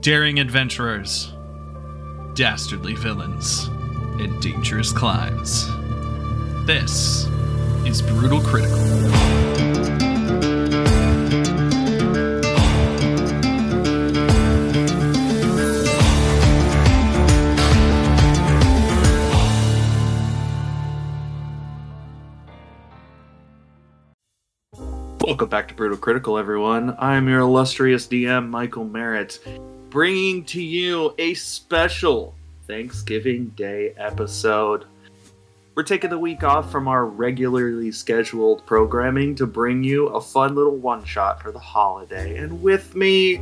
daring adventurers, dastardly villains, and dangerous climbs. This is Brutal Critical. Welcome back to Brutal Critical, everyone. I'm your illustrious DM, Michael Merritt, bringing to you a special Thanksgiving Day episode. We're taking the week off from our regularly scheduled programming to bring you a fun little one shot for the holiday. And with me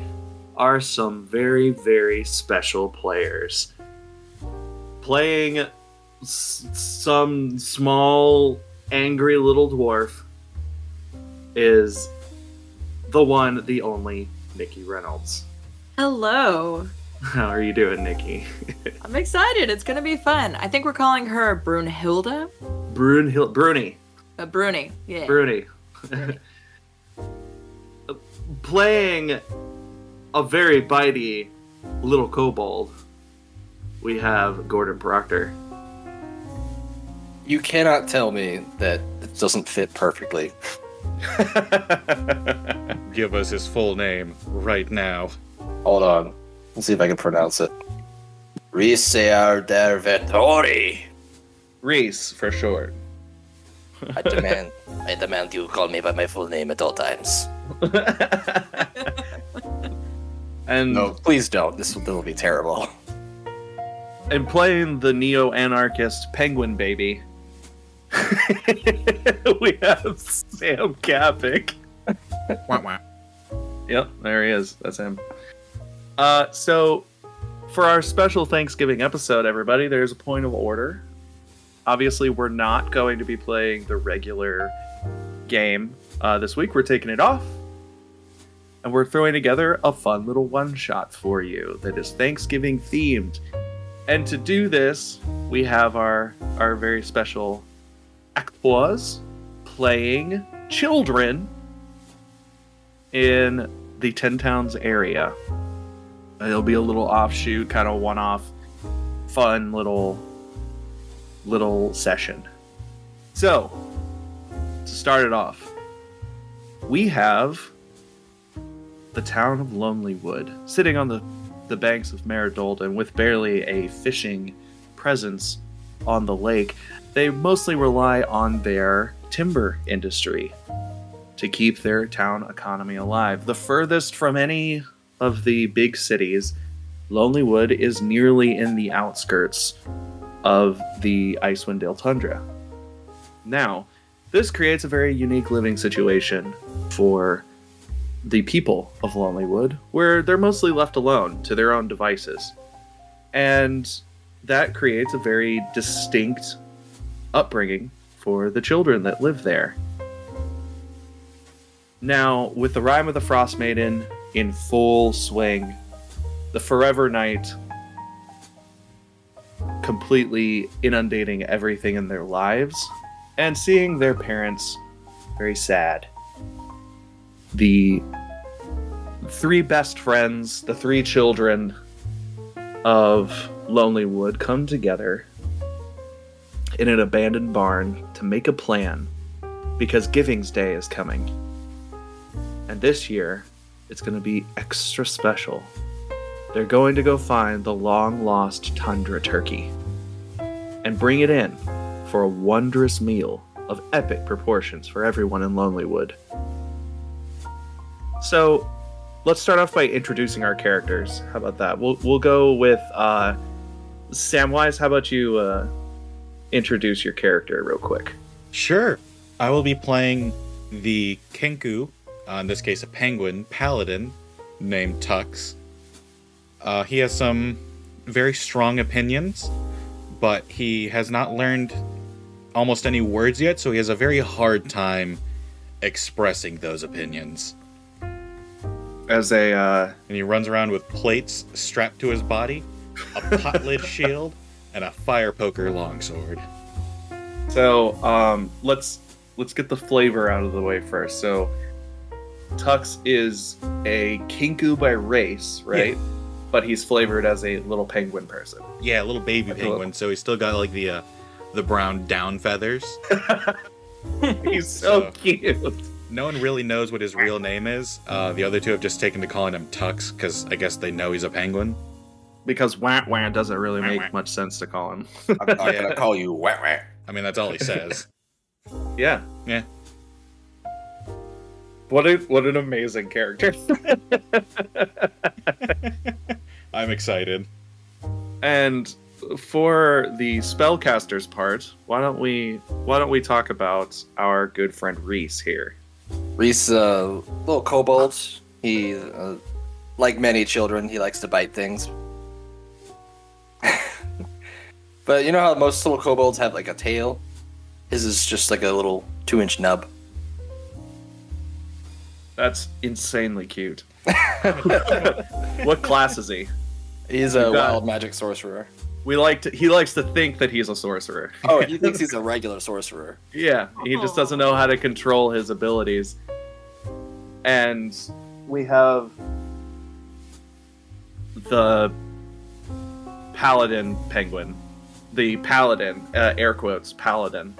are some very, very special players. Playing s- some small, angry little dwarf is the one, the only Nikki Reynolds. Hello. How are you doing, Nikki? I'm excited. It's gonna be fun. I think we're calling her Brunhilde. Brunhil- Bruni. Uh, Bruni. Yeah. Bruni. Bruni. Playing a very bitey little kobold, we have Gordon Proctor. You cannot tell me that it doesn't fit perfectly. Give us his full name right now. Hold on. Let's see if I can pronounce it. Risear der Vettori. Reese, for short. I demand I demand you call me by my full name at all times. and No, please don't. This will, this will be terrible. and playing the neo anarchist penguin baby. we have Sam Kapik. Wah, wah. Yep, there he is. That's him. Uh, so for our special Thanksgiving episode, everybody, there's a point of order. Obviously, we're not going to be playing the regular game uh, this week. We're taking it off, and we're throwing together a fun little one shot for you that is Thanksgiving themed. And to do this, we have our our very special actors playing children in the Ten Towns area. It'll be a little offshoot, kind of one-off, fun little little session. So, to start it off, we have the town of Lonelywood sitting on the the banks of Maer Dualdon with barely a fishing presence on the lake. They mostly rely on their timber industry to keep their town economy alive. The furthest from any of the big cities, Lonelywood is nearly in the outskirts of the Icewind Dale tundra. Now, this creates a very unique living situation for the people of Lonelywood, where they're mostly left alone to their own devices. And that creates a very distinct upbringing for the children that live there. Now, with the Rime of the Frost Maiden in full swing, the Forever Night completely inundating everything in their lives, and seeing their parents very sad. The three best friends, the three children of Lonelywood come together in an abandoned barn to make a plan because Giving's Day is coming. And this year, it's going to be extra special. They're going to go find the long lost tundra turkey and bring it in for a wondrous meal of epic proportions for everyone in Lonelywood. So, let's start off by introducing our characters. How about that? We'll we'll go with uh, Samwise. How about you uh, introduce your character real quick? Sure. I will be playing the Kenku, uh, in this case a penguin paladin named Tux. Uh, he has some very strong opinions, but he has not learned almost any words yet, so he has a very hard time expressing those opinions. As a uh, And he runs around with plates strapped to his body, a pot lid shield, and a fire poker longsword. So um, let's let's get the flavor out of the way first. So Tux is a Kenku by race, right? but he's flavored as a little penguin person. Yeah, a little baby Like a little- penguin, so he's still got like the uh, the brown down feathers. He's so So- cute. No one really knows what his real name is. Uh, the other two have just taken to calling him Tux because I guess they know he's a penguin. Because wah wah doesn't really Wah, make wah. much sense to call him. I'm not call you wah wah. I mean, that's all he says. Yeah. Yeah. What a what an amazing character. I'm excited. and for the spellcaster's part, why don't we why don't we talk about our good friend Reese here? Reese, uh, little kobold. He, uh, like many children, he likes to bite things. but you know how most little kobolds have like a tail? His is just like a little two-inch nub. That's insanely cute. what class is he? He's a got wild magic sorcerer. We like to he likes to think that he's a sorcerer. Oh, he thinks he's a regular sorcerer. Yeah, he just doesn't know how to control his abilities. And we have the paladin penguin. The paladin, uh, air quotes, paladin.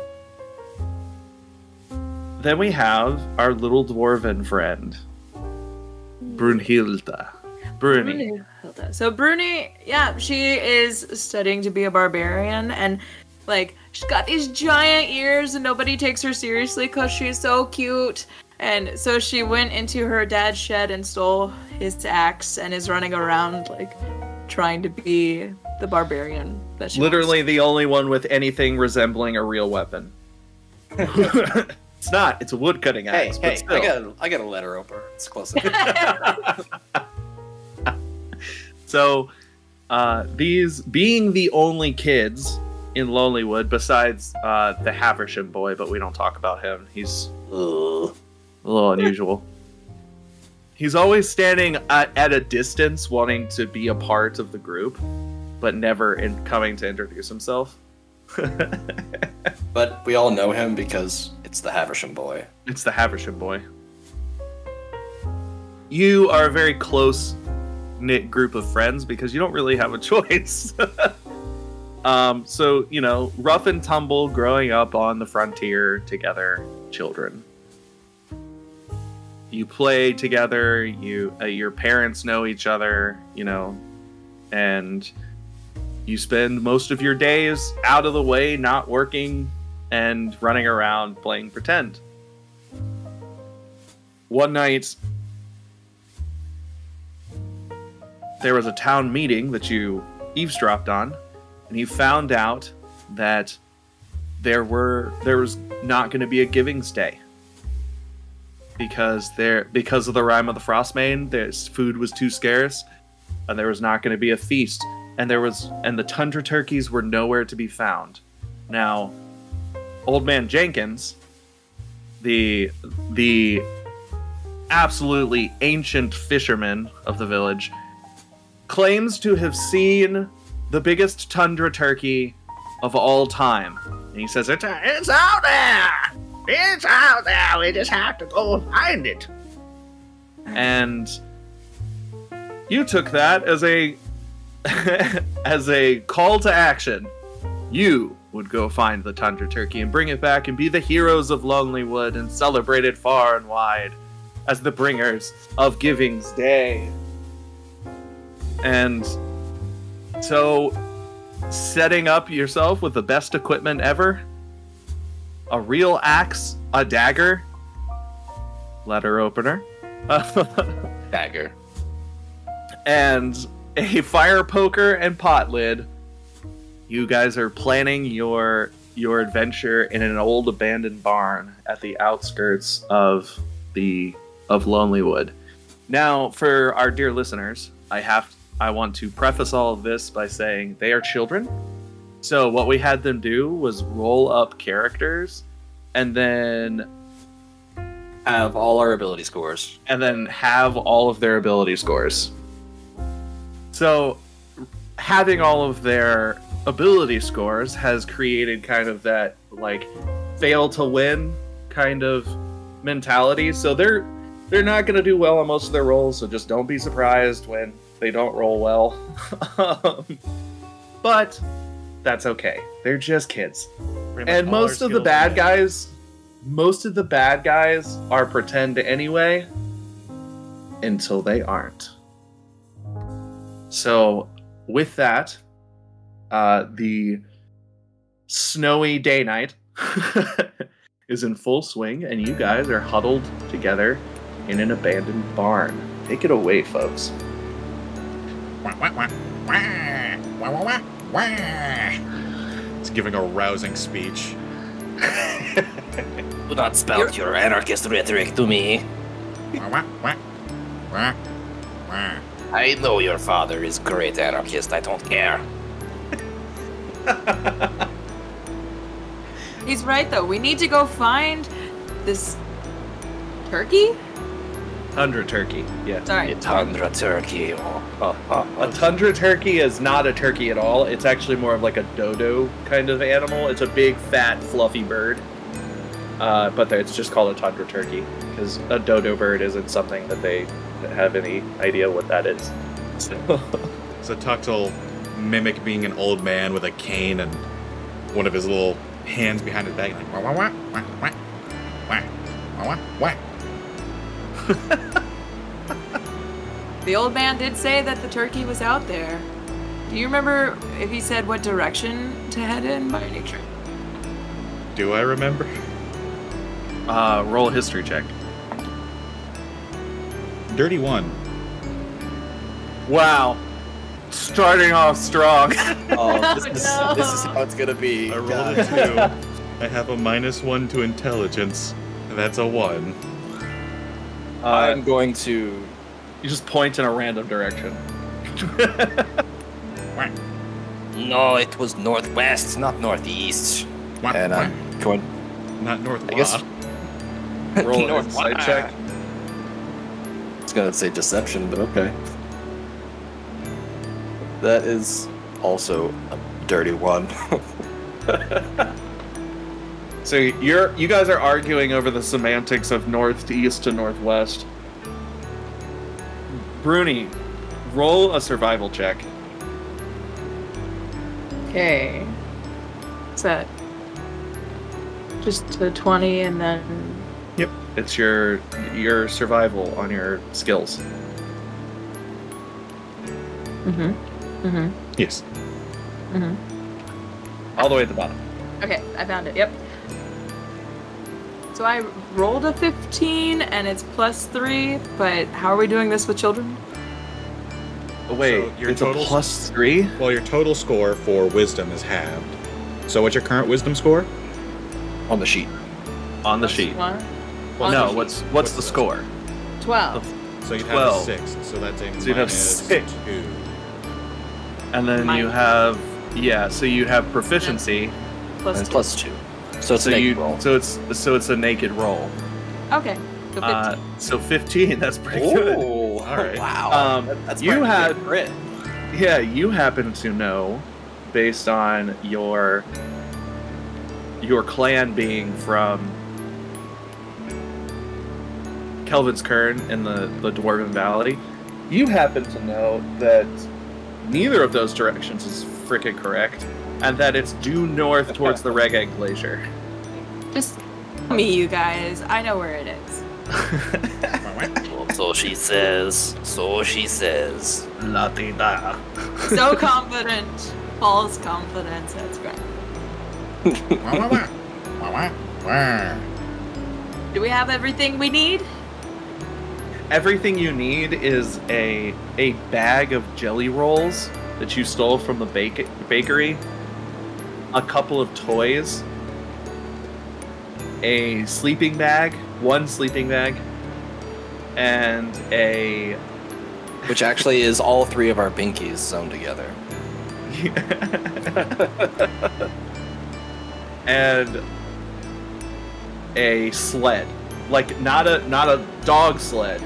Then we have our little dwarven friend, Brunhilda. Bruni. Brunhilde. So Bruni, yeah, she is studying to be a barbarian, and like she's got these giant ears, and nobody takes her seriously because she's so cute. And so she went into her dad's shed and stole his axe, and is running around like trying to be the barbarian that she Literally the only one with anything resembling a real weapon. it's not. It's a wood cutting Hey, axe. hey, but still. I got, I got a letter opener. It's close enough. So, uh, these being the only kids in Lonelywood, besides uh, the Haversham boy, but we don't talk about him. He's a little unusual. He's always standing at, at a distance, wanting to be a part of the group, but never in coming to introduce himself. But we all know him because it's the Haversham boy. It's the Haversham boy. You are a very close knit group of friends because you don't really have a choice. um, so, you know, rough and tumble growing up on the frontier together, children. You play together, you uh, your parents know each other, you know, and you spend most of your days out of the way, not working and running around playing pretend. One night there was a town meeting that you eavesdropped on and you found out that there were there was not going to be a givings day because there because of the Rime of the Frost Maiden there's food was too scarce and there was not going to be a feast and there was and the tundra turkeys were nowhere to be found now old man jenkins the the absolutely ancient fisherman of the village, claims to have seen the biggest tundra turkey of all time. And he says, it's, it's out there! It's out there! We just have to go find it. And you took that as a as a call to action. You would go find the tundra turkey and bring it back and be the heroes of Lonelywood and celebrate it far and wide as the bringers of Giving's Day. And so, setting up yourself with the best equipment ever a real axe, a dagger, letter opener, Dagger. and a fire poker and pot lid. You guys are planning your your adventure in an old abandoned barn at the outskirts of the of Lonelywood. Now, for our dear listeners, I have I want to preface all of this by saying they are children. So what we had them do was roll up characters and then Have all our ability scores. and then have all of their ability scores. So, having all of their ability scores has created kind of that like fail to win kind of mentality. So they're they're not going to do well on most of their rolls. So just don't be surprised when They don't roll well. Um, but that's okay. They're just kids. And most of the bad guys, most of the bad guys are pretend anyway until they aren't. So, with that, uh, the snowy day night is in full swing, and you guys are huddled together in an abandoned barn. Take it away, folks. Wah, wah, wah, wah, wah, wah, wah, wah. It's giving a rousing speech. Do not spout your anarchist rhetoric to me. I know your father is great anarchist. I don't care. He's right though. We need to go find this turkey. Tundra turkey, yes. Sorry. A tundra turkey. Oh, oh, oh, A tundra turkey is not a turkey at all. It's actually more of like a dodo kind of animal. It's a big, fat, fluffy bird. Uh, but it's just called a tundra turkey because a dodo bird isn't something that they have any idea what that is. So, So Tux will mimic being an old man with a cane and one of his little hands behind his back, like wah wah wah wah wah wah wah wah wah. The old man did say that the turkey was out there. Do you remember if he said what direction to head in by any chance? Do I remember? uh, roll a history check. Dirty one. Wow, starting off strong. oh, this, is, no. this is how it's gonna be. I rolled God. a two. I have a minus one to intelligence. That's a one. Uh, I'm going to. you just point in a random direction. No, it was northwest, not northeast. And. I'm going. Not north. I guess- Roll an North- insight check. It's gonna say deception, but okay. That is also a dirty one. So you're you guys are arguing over the semantics of north to east to northwest. Bruni, roll a survival check. Okay. What's that? Just a 20 and then. It's your your survival on your skills. Mm hmm. Mm Yes. hmm. All the way at the bottom. Okay, I found it. Yep. So I rolled a 15 and it's plus 3, but how are we doing this with children? Oh, wait, So your it's total- a plus three? Well, your total score for wisdom is halved. So what's your current wisdom score? On the sheet. On the Plus sheet. one? Well, no, what's what's the score? 12. So you'd have Twelve. a six. So that's a So you'd have minus six. two. And then you have yeah, so you have proficiency. Plus two. plus two. So it's So a you naked roll. so it's so it's a naked roll. Okay. So 15. Uh, so 15, that's pretty good. Oh, All right. wow. Um, that's you had- a crit. Yeah, you happen to know, based on your your clan being from Kelvin's Cairn in the, the Dwarven Valley, you happen to know that neither of those directions is frickin' correct, and that it's due north towards the Reghed Glacier. Just me, you guys. I know where it is. So she says. So she says. La di da. So confident. False confidence. That's great. Do we have everything we need? Everything you need is a a bag of jelly rolls that you stole from the bake- bakery, a couple of toys, a sleeping bag, one sleeping bag, and a Which actually is all three of our binkies sewn together. and a sled, like not a not a dog sled,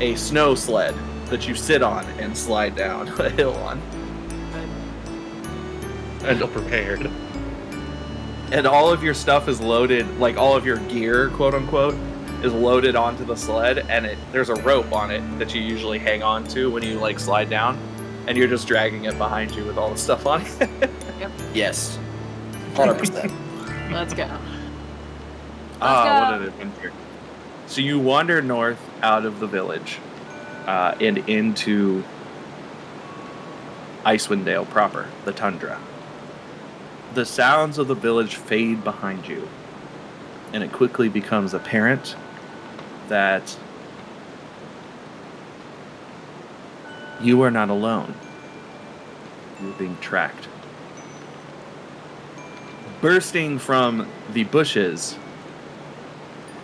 a snow sled that you sit on and slide down a hill on. And all prepared. and all of your stuff is loaded like all of your gear quote unquote is loaded onto the sled, and it there's a rope on it that you usually hang on to when you like slide down, and you're just dragging it behind you with all the stuff on it. Yes. 100%. Let's go. Ah, go. what an adventure! So you wander north out of the village, uh, and into Icewind Dale proper, the tundra. The sounds of the village fade behind you, and it quickly becomes apparent that you are not alone. You're being tracked. Bursting from the bushes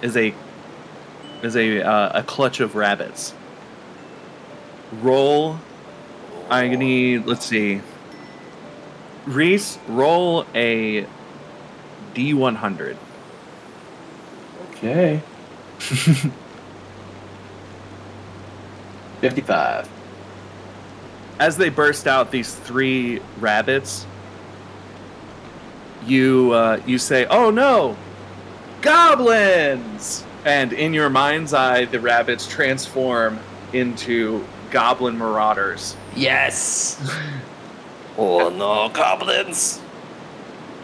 is a is a uh, a clutch of rabbits. Roll. I need. Let's see. Reese, roll a D one hundred. Okay. 55. As they burst out, these three rabbits. You uh, you say, "Oh no, goblins!" And in your mind's eye, the rabbits transform into goblin marauders. Yes. oh no, goblins!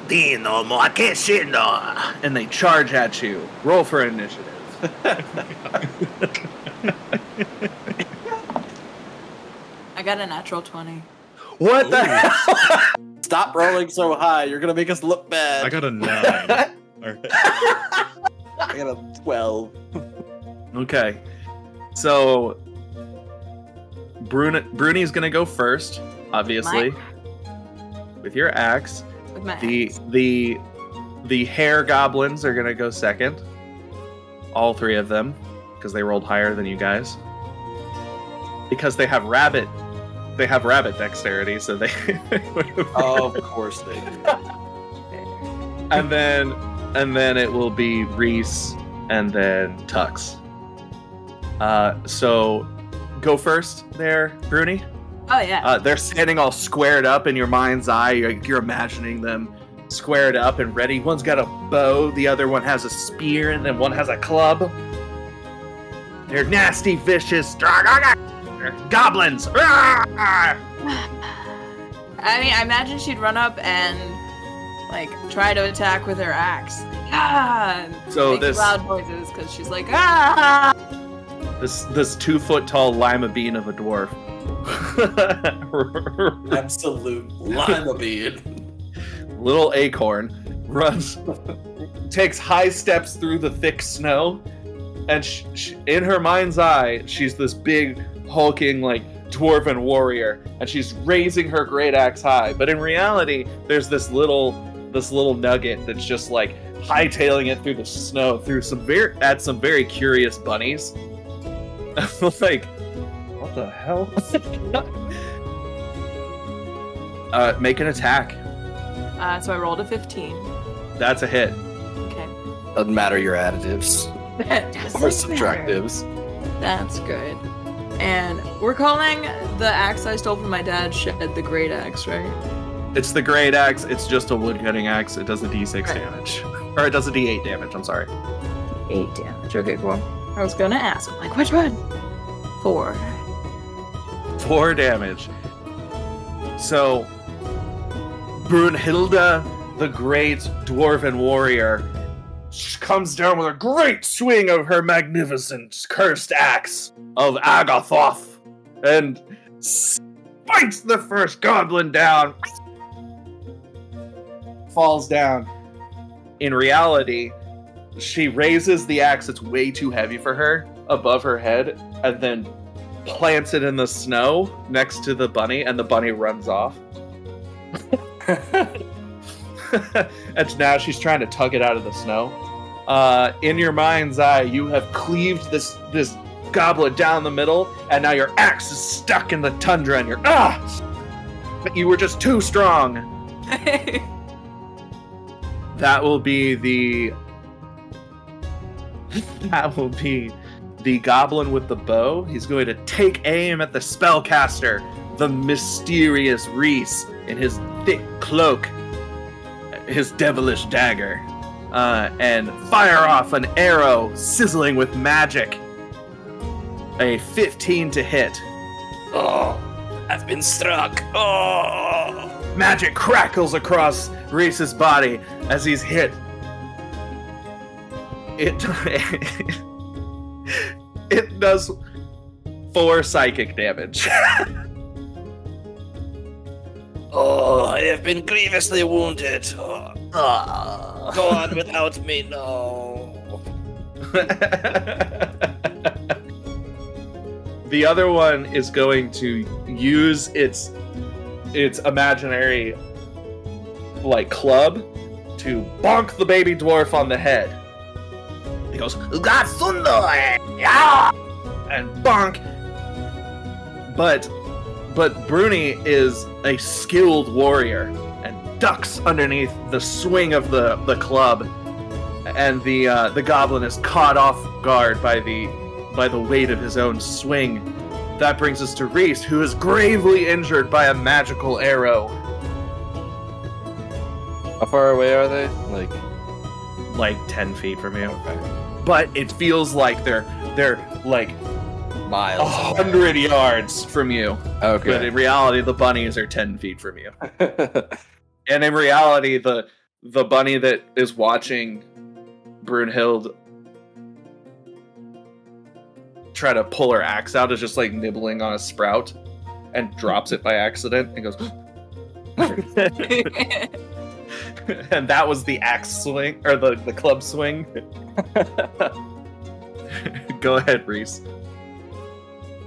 Dino Makishino! And they charge at you. Roll for initiative. I got a natural 20. What Ooh. the hell? Stop rolling so high. You're going to make us look bad. I got a 9. I got a 12. Okay. So Bruni Bruni's gonna go first, obviously. With your axe. With my The axe. the the hare goblins are gonna go second. All three of them, because they rolled higher than you guys. Because they have rabbit they have rabbit dexterity, so they of course they do. and then and then it will be Reese and then Tux. Uh, so go first there, Bruni. Oh, yeah. Uh, they're standing all squared up in your mind's eye. You're, you're imagining them squared up and ready. One's got a bow, the other one has a spear, and then one has a club. They're nasty, vicious goblins. I mean, I imagine she'd run up and, like, try to attack with her axe. Ah! and So make this loud noises because she's like, ah! this this two foot tall lima bean of a dwarf. Absolute lima bean. little acorn runs takes high steps through the thick snow and sh- sh- in her mind's eye she's this big hulking like dwarven warrior and she's raising her great axe high but in reality there's this little this little nugget that's just like hightailing it through the snow through some very at some very curious bunnies I'm like what the hell uh make an attack Uh, so I rolled a 15. that's a hit Okay. Doesn't matter your additives That doesn't or matter. subtractives. That's good. And we're calling the axe I stole from my dad Shed the Great Axe, right? It's the great axe. It's just a woodcutting axe. It does a d6 Right. damage. Or it does a d8 damage. I'm sorry. D eight damage. Okay, cool. I was gonna ask, I'm like, which one? Four. Four damage. So, Brunhilda, the great dwarven warrior, comes down with a great swing of her magnificent cursed axe of Agathoth and spikes the first goblin down. Falls down. In reality, she raises the axe that's way too heavy for her above her head and then plants it in the snow next to the bunny and the bunny runs off. And now she's trying to tug it out of the snow. Uh, in your mind's eye you have cleaved this this goblet down the middle and now your axe is stuck in the tundra and you're ah! But you were just too strong that will be the that will be the goblin with the bow. He's going to take aim at the spellcaster, the mysterious Reese, in his thick cloak, his devilish dagger. uh, and fire off an arrow sizzling with magic. A 15 to hit. Oh, I've been struck. Oh. Magic crackles across Reese's body as he's hit. It it does four psychic damage. Oh, I have been grievously wounded. Oh, Ah. go on without me, no. the other one is going to use its its imaginary like club to bonk the baby dwarf on the head. He goes, "Gatsundo!" Yeah! and bonk. But but Bruni is a skilled warrior and ducks underneath the swing of the, the club, and the uh, the goblin is caught off guard by the by the weight of his own swing. That brings us to Reese, who is gravely injured by a magical arrow, How far away are they? Like, like ten feet from you. okay. But it feels like they're they're like a Miles. away. hundred yards from you. Okay. But in reality, the bunnies are ten feet from you. And in reality, the the bunny that is watching Brunhild try to pull her axe out is just like nibbling on a sprout and drops it by accident and goes and that was the axe swing or the, the club swing. Go ahead, Reese.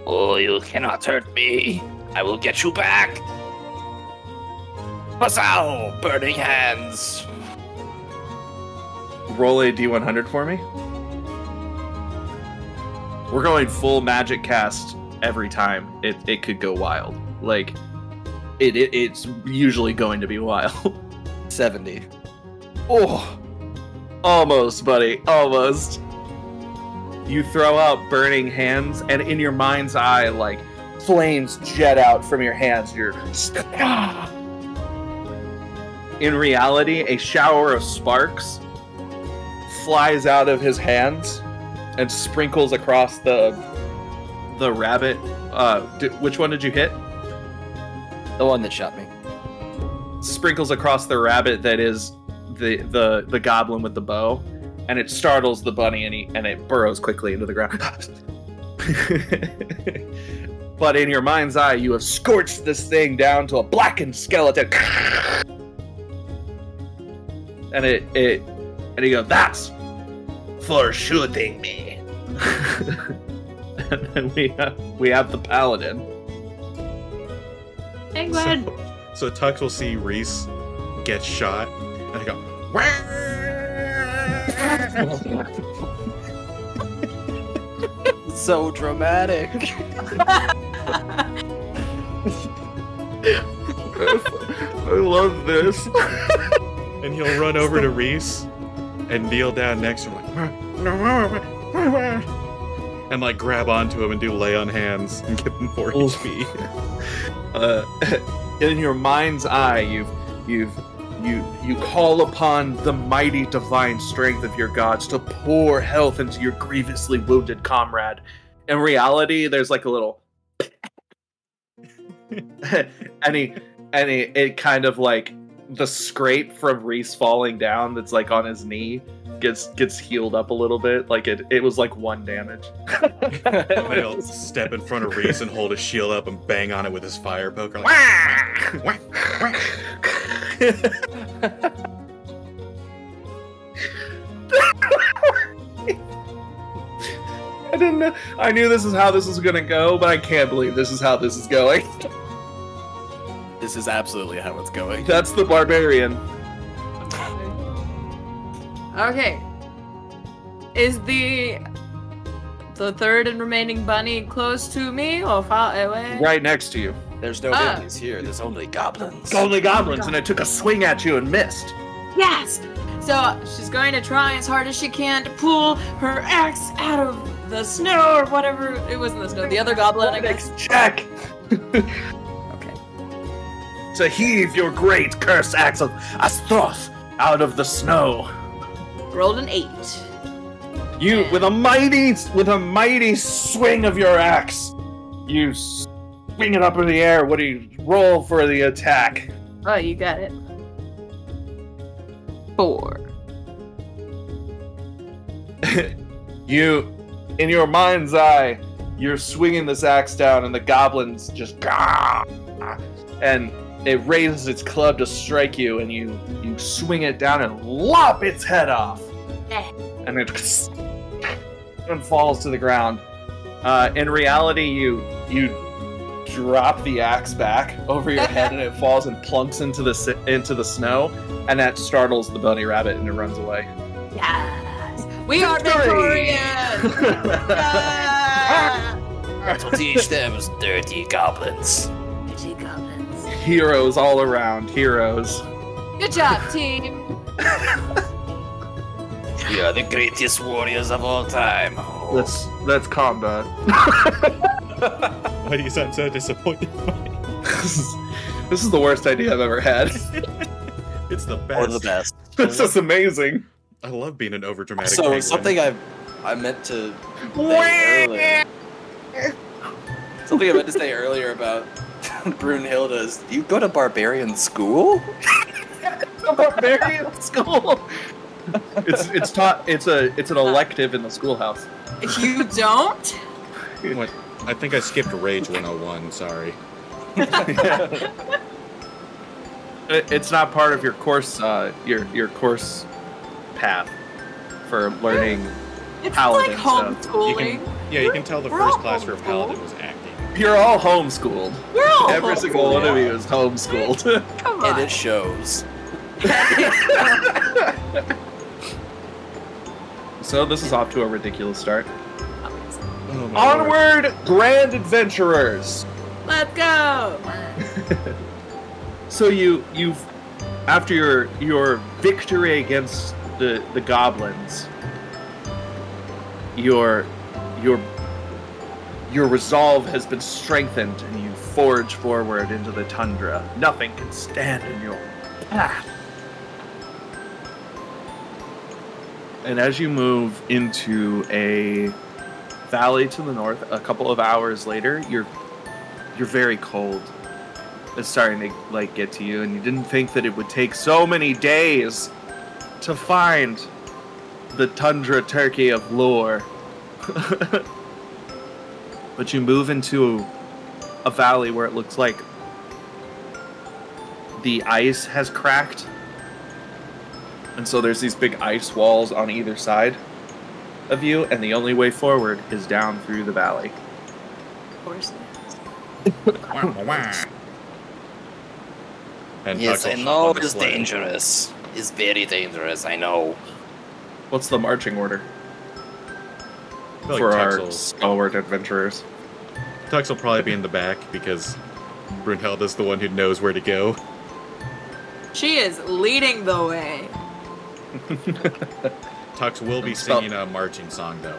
oh, you cannot hurt me. I will get you back. Pasao, burning hands. Roll a D100 for me. We're going full magic cast every time. It it could go wild. Like it, it it's usually going to be wild. 70. oh. Almost, buddy. Almost. You throw out burning hands and in your mind's eye like flames jet out from your hands. You're In reality, a shower of sparks flies out of his hands and sprinkles across the the rabbit. Uh, d- which one did you hit? The one that shot me. Sprinkles across the rabbit that is the the the goblin with the bow, and it startles the bunny and he and it burrows quickly into the ground. but in your mind's eye, you have scorched this thing down to a blackened skeleton. And it it and he goes, "That's for shooting me." and then we have, we have the paladin. Penguin. So, so Tux will see Reese get shot, and I go, so dramatic. I love this. and he'll run over to Reese and kneel down next to him, like, and like grab onto him and do lay on hands and give him 4 HP. uh, in your mind's eye, you've you've you you call upon the mighty divine strength of your gods to pour health into your grievously wounded comrade. In reality, there's like a little, and he, it kind of like the scrape from Reese falling down that's like on his knee gets gets healed up a little bit. Like it it was like one damage. And he'll step in front of Reese and hold his shield up and bang on it with his fire poker. Like, "Wah, wah." I didn't know. I knew this is how this was gonna go, but I can't believe this is how this is going. This is absolutely how it's going. That's the barbarian. Okay. Is the the third and remaining bunny close to me or far away? Right next to you. There's no Ah. babies here. There's only goblins. Only goblins, and I took a swing at you and missed. Yes. So she's going to try as hard as she can to pull her axe out of the snow or whatever. It wasn't the snow. The other goblin, I guess. Check. Okay. To heave your great curse axe of Astroth out of the snow. Rolled an eight. You, with a mighty, with a mighty swing of your axe, you swing it up in the air. What do you roll for the attack? Oh, you got it. Four. you, in your mind's eye, you're swinging this axe down, and the goblins just gah, and it raises its club to strike you, and you you swing it down and lop its head off, Eh. and it and falls to the ground. Uh, in reality, you you drop the axe back over your head, and it falls and plunks into the into the snow, and that startles the bunny rabbit, and it runs away. Yes. We are Victory! victorious. Yeah. To teach them dirty goblins. She goblins. heroes all around, heroes. Good job, team. We are the greatest warriors of all time. Oh. That's that's combat. Why do you sound so disappointed? this, is, this is the worst idea I've ever had. it's the best. Or the best. this is amazing. I love being an overdramatic. So penguin. something I I meant to say earlier. Something I meant to say earlier about Brunhilde is you go to barbarian school? Barbarian school. It's it's taught. It's a it's an elective in the schoolhouse. You don't? What? I think I skipped Rage 101. Sorry. It- it's not part of your course. Uh, your your course path for learning. It's Paladin like stuff. You homeschooling. can. Yeah, you can tell the We're first class for homeschooled. Paladin was acting. You're all homeschooled. We're all Every single one of you is homeschooled. Come And it shows. so this is off to a ridiculous start. Oh, my lord. Onward, grand adventurers. Let's go. So you you've after your your victory against the the goblins, your your your resolve has been strengthened and you forge forward into the tundra. Nothing can stand in your path. And as you move into a valley to the north, a couple of hours later, you're you're very cold It's starting to like get to you and you didn't think that it would take so many days to find the tundra turkey of lore but you move into a valley where it looks like the ice has cracked and so there's these big ice walls on either side of you and the only way forward is down through the valley Of course. Yes, I know hop on the it's sled. dangerous. It's very dangerous, I know. what's the marching order I like for our stalwart adventurers Tux will probably be in the back because Brunhilde is the one who knows where to go. She is leading the way. Tux will be singing a marching song though.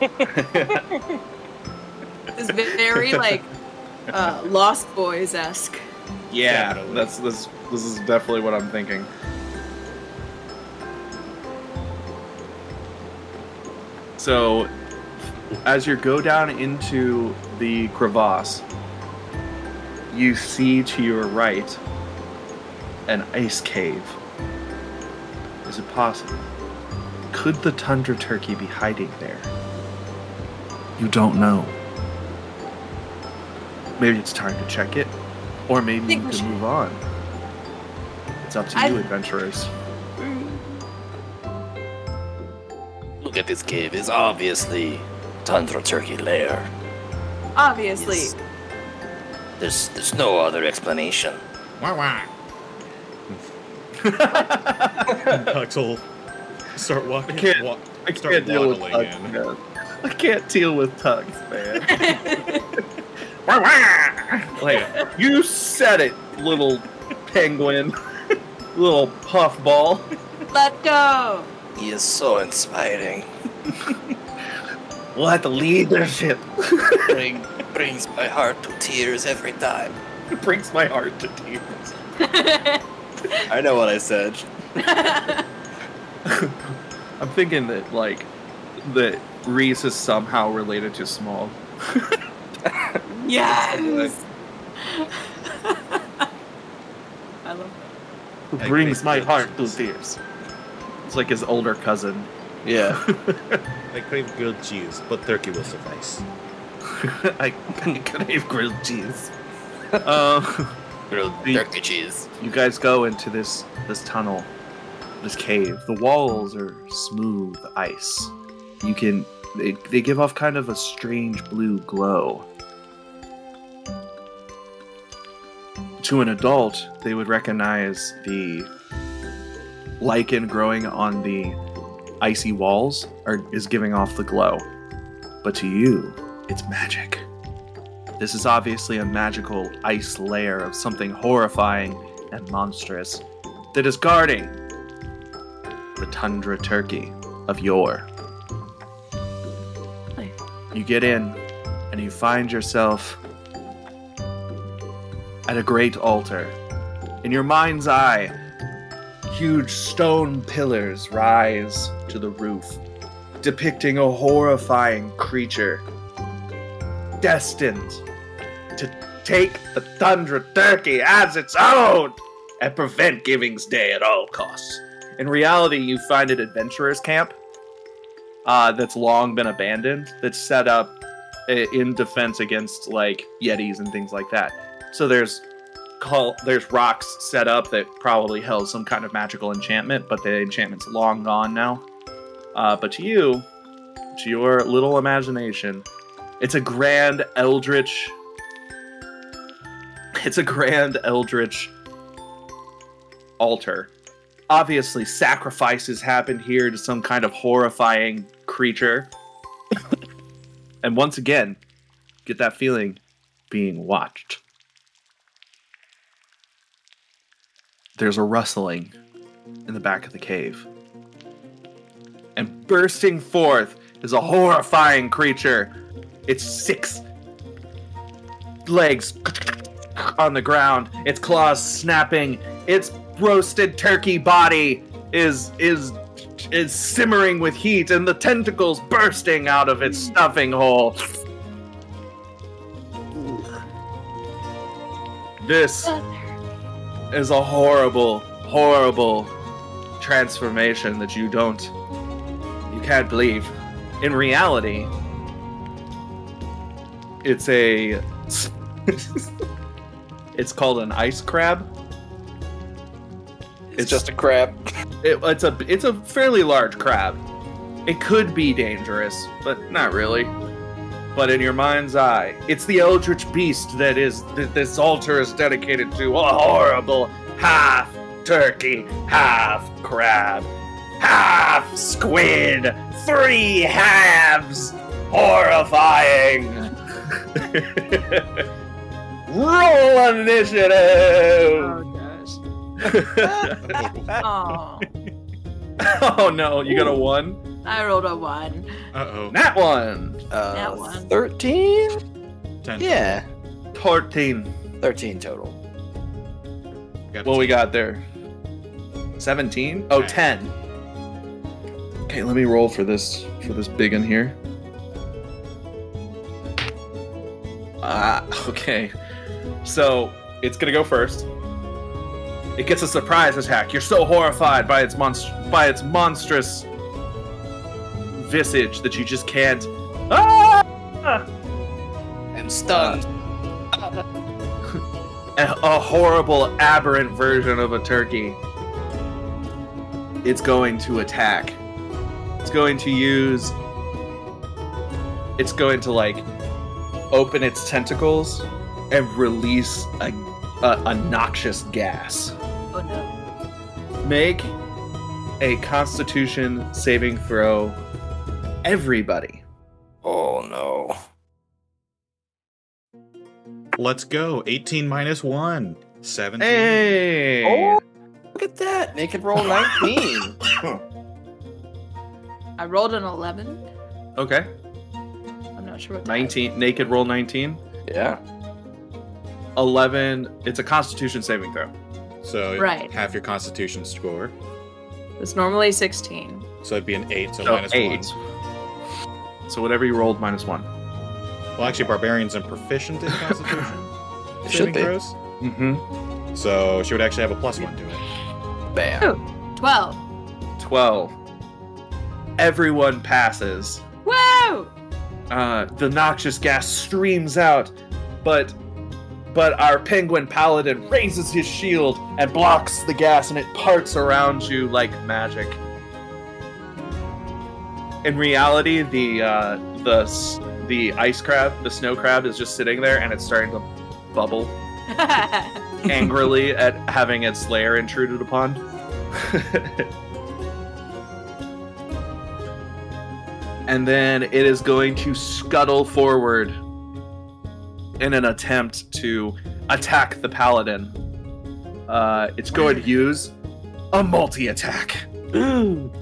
it's very like uh, Lost Boys esque. Yeah, that's this. This is definitely what I'm thinking. So, as you go down into the crevasse, you see to your right an ice cave. Is it possible? Could the tundra turkey be hiding there? You don't know. Maybe it's time to check it, or maybe you we can should- move on. It's up to you, adventurers. Look at this cave. It's obviously Tundra Turkey Lair. Obviously. It's- There's there's no other explanation. Wah, wah. And Tux will start walking. I can't- wa- I can't deal with waddling Tux, in. man. I can't deal with Tux, man. wah wah. like you said it, little penguin, little puffball. Let's go. He is so inspiring. We'll have to lead the ship. Bring, brings my heart to tears every time. It brings my heart to tears. I know what I said. I'm thinking that like that Reese is somehow related to Small. yes. I love Who I brings my heart to cheese. tears. It's like his older cousin. Yeah. I crave grilled cheese, but turkey will suffice. I, I crave grilled cheese. Uh, Grilled The- turkey cheese. you guys go into this this tunnel, this cave. The walls are smooth ice. You can they, they give off kind of a strange blue glow. To an adult, they would recognize the lichen growing on the icy walls are, is giving off the glow. But to you, it's magic. This is obviously a magical ice layer of something horrifying and monstrous that is guarding the tundra turkey of yore. You get in and you find yourself at a great altar. In your mind's eye, huge stone pillars rise to the roof, depicting a horrifying creature destined to take the Tundra Turkey as its own and prevent Giving's Day at all costs. In reality, you find an adventurers camp uh, that's long been abandoned, that's set up in defense against like yetis and things like that. So there's call there's rocks set up that probably held some kind of magical enchantment, but the enchantment's long gone now. Uh, but to you, to your little imagination, it's a grand eldritch. It's a grand eldritch altar. Obviously, sacrifices happened here to some kind of horrifying creature. and once again, get that feeling being watched. There's a rustling in the back of the cave. And bursting forth is a horrifying creature. Its six legs on the ground, its claws snapping, its roasted turkey body is is is simmering with heat and the tentacles bursting out of its stuffing hole. This is a horrible, horrible transformation that you don't you can't believe. In reality, it's a it's called an ice crab. It's just a crab. It, it's a it's a fairly large crab. It could be dangerous, but not really. But in your mind's eye, it's the eldritch beast that is that this altar is dedicated to. A horrible half turkey, half crab, half squid, three halves. Horrifying. Roll initiative. Oh gosh. Oh, oh no, you got a one. I rolled a one. Uh oh. That one. Uh, That one. 13? Ten. Yeah. 14. 13 total. Got What a we got there? 17? Oh, Okay. 10. Okay, let me roll for this for this big one here. Ah, okay. So, it's going to go first. It gets a surprise attack. You're so horrified by its monst- by its monstrous visage that you just can't Ah! I'm stunned. a, a horrible, aberrant version of a turkey. It's going to attack. It's going to use. It's going to like open its tentacles and release a, a, a noxious gas. Oh no. Make a Constitution saving throw. Everybody. Oh no. Let's go. 18 minus 1. 17. Hey! Oh, look at that. Naked roll 19. I rolled an eleven. Okay. I'm not sure what. that 19. Naked roll 19. yeah. 11 it's a constitution saving throw So Right. half your Constitution score. It's normally 16. So it'd be an eight, so So minus eight. one. So whatever you rolled, minus one. Well, actually, barbarians are proficient in Constitution Should saving be. throws. Mm-hmm. So she would actually have a plus one to it. Bam. 12. 12. Everyone passes. Woo! Uh, the noxious gas streams out, but but our penguin paladin raises his shield and blocks the gas, and it parts around you like magic. In reality, the uh, the the ice crab, the snow crab, is just sitting there, and it's starting to bubble angrily at having its lair intruded upon. and then it is going to scuttle forward in an attempt to attack the paladin. Uh, it's going to use a multi attack.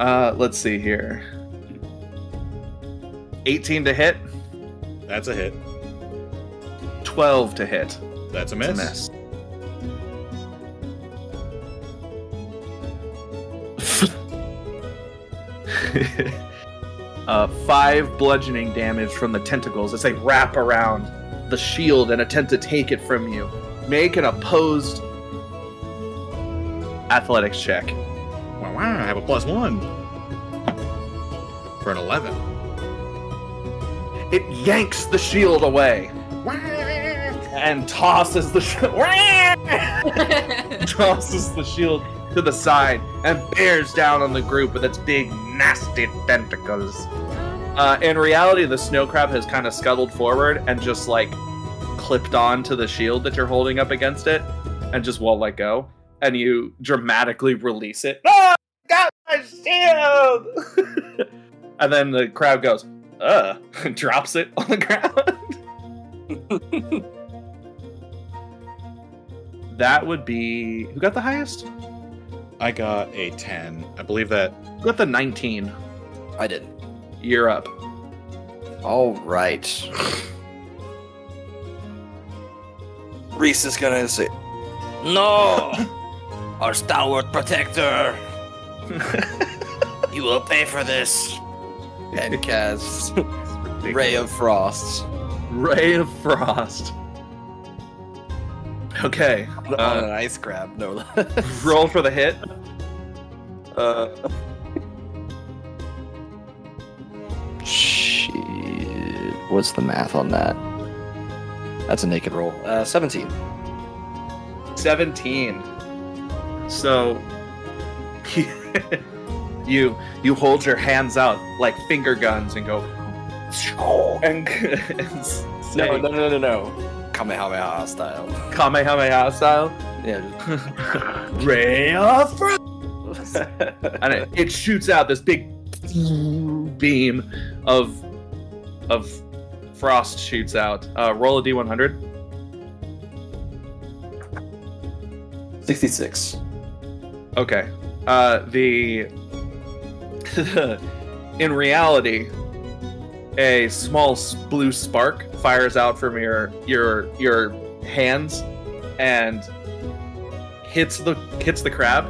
Uh, let's see here 18 to hit, That's a hit. 12 to hit. That's a miss. a miss. uh, five bludgeoning damage from the tentacles as they wrap around the shield and attempt to take it from you. Make an opposed athletics check. Wow, wow, I have a plus one. For an 11. It yanks the shield away and tosses the shield. tosses the shield to the side and bears down on the group with its big, nasty tentacles. Uh, in reality, the snow crab has kind of scuttled forward and just like clipped on to the shield that you're holding up against it and just won't let go. And you dramatically release it. Oh, got my shield! and then the crab goes, uh, drops it on the ground. that would be. Who got the highest? I got a 10. I believe that. Who got the 19? I did. You're up. All right. Reese is gonna say, "No, our stalwart protector. You will pay for this." And cast Ray of Frost Ray of Frost. Okay. on Uh, an ice crab. No less. roll for the hit. Uh, shit. What's the math on that? That's a naked roll. Uh, 17. 17. So you you hold your hands out like finger guns and go and, and say No, no, no, no, no. Kamehameha style. Kamehameha style. Yeah. Ray of Frost. and it, it shoots out this big beam of of frost shoots out. Uh, roll a d100. 66. Okay. Uh, the in reality, a small blue spark fires out from your your your hands and hits the hits the crab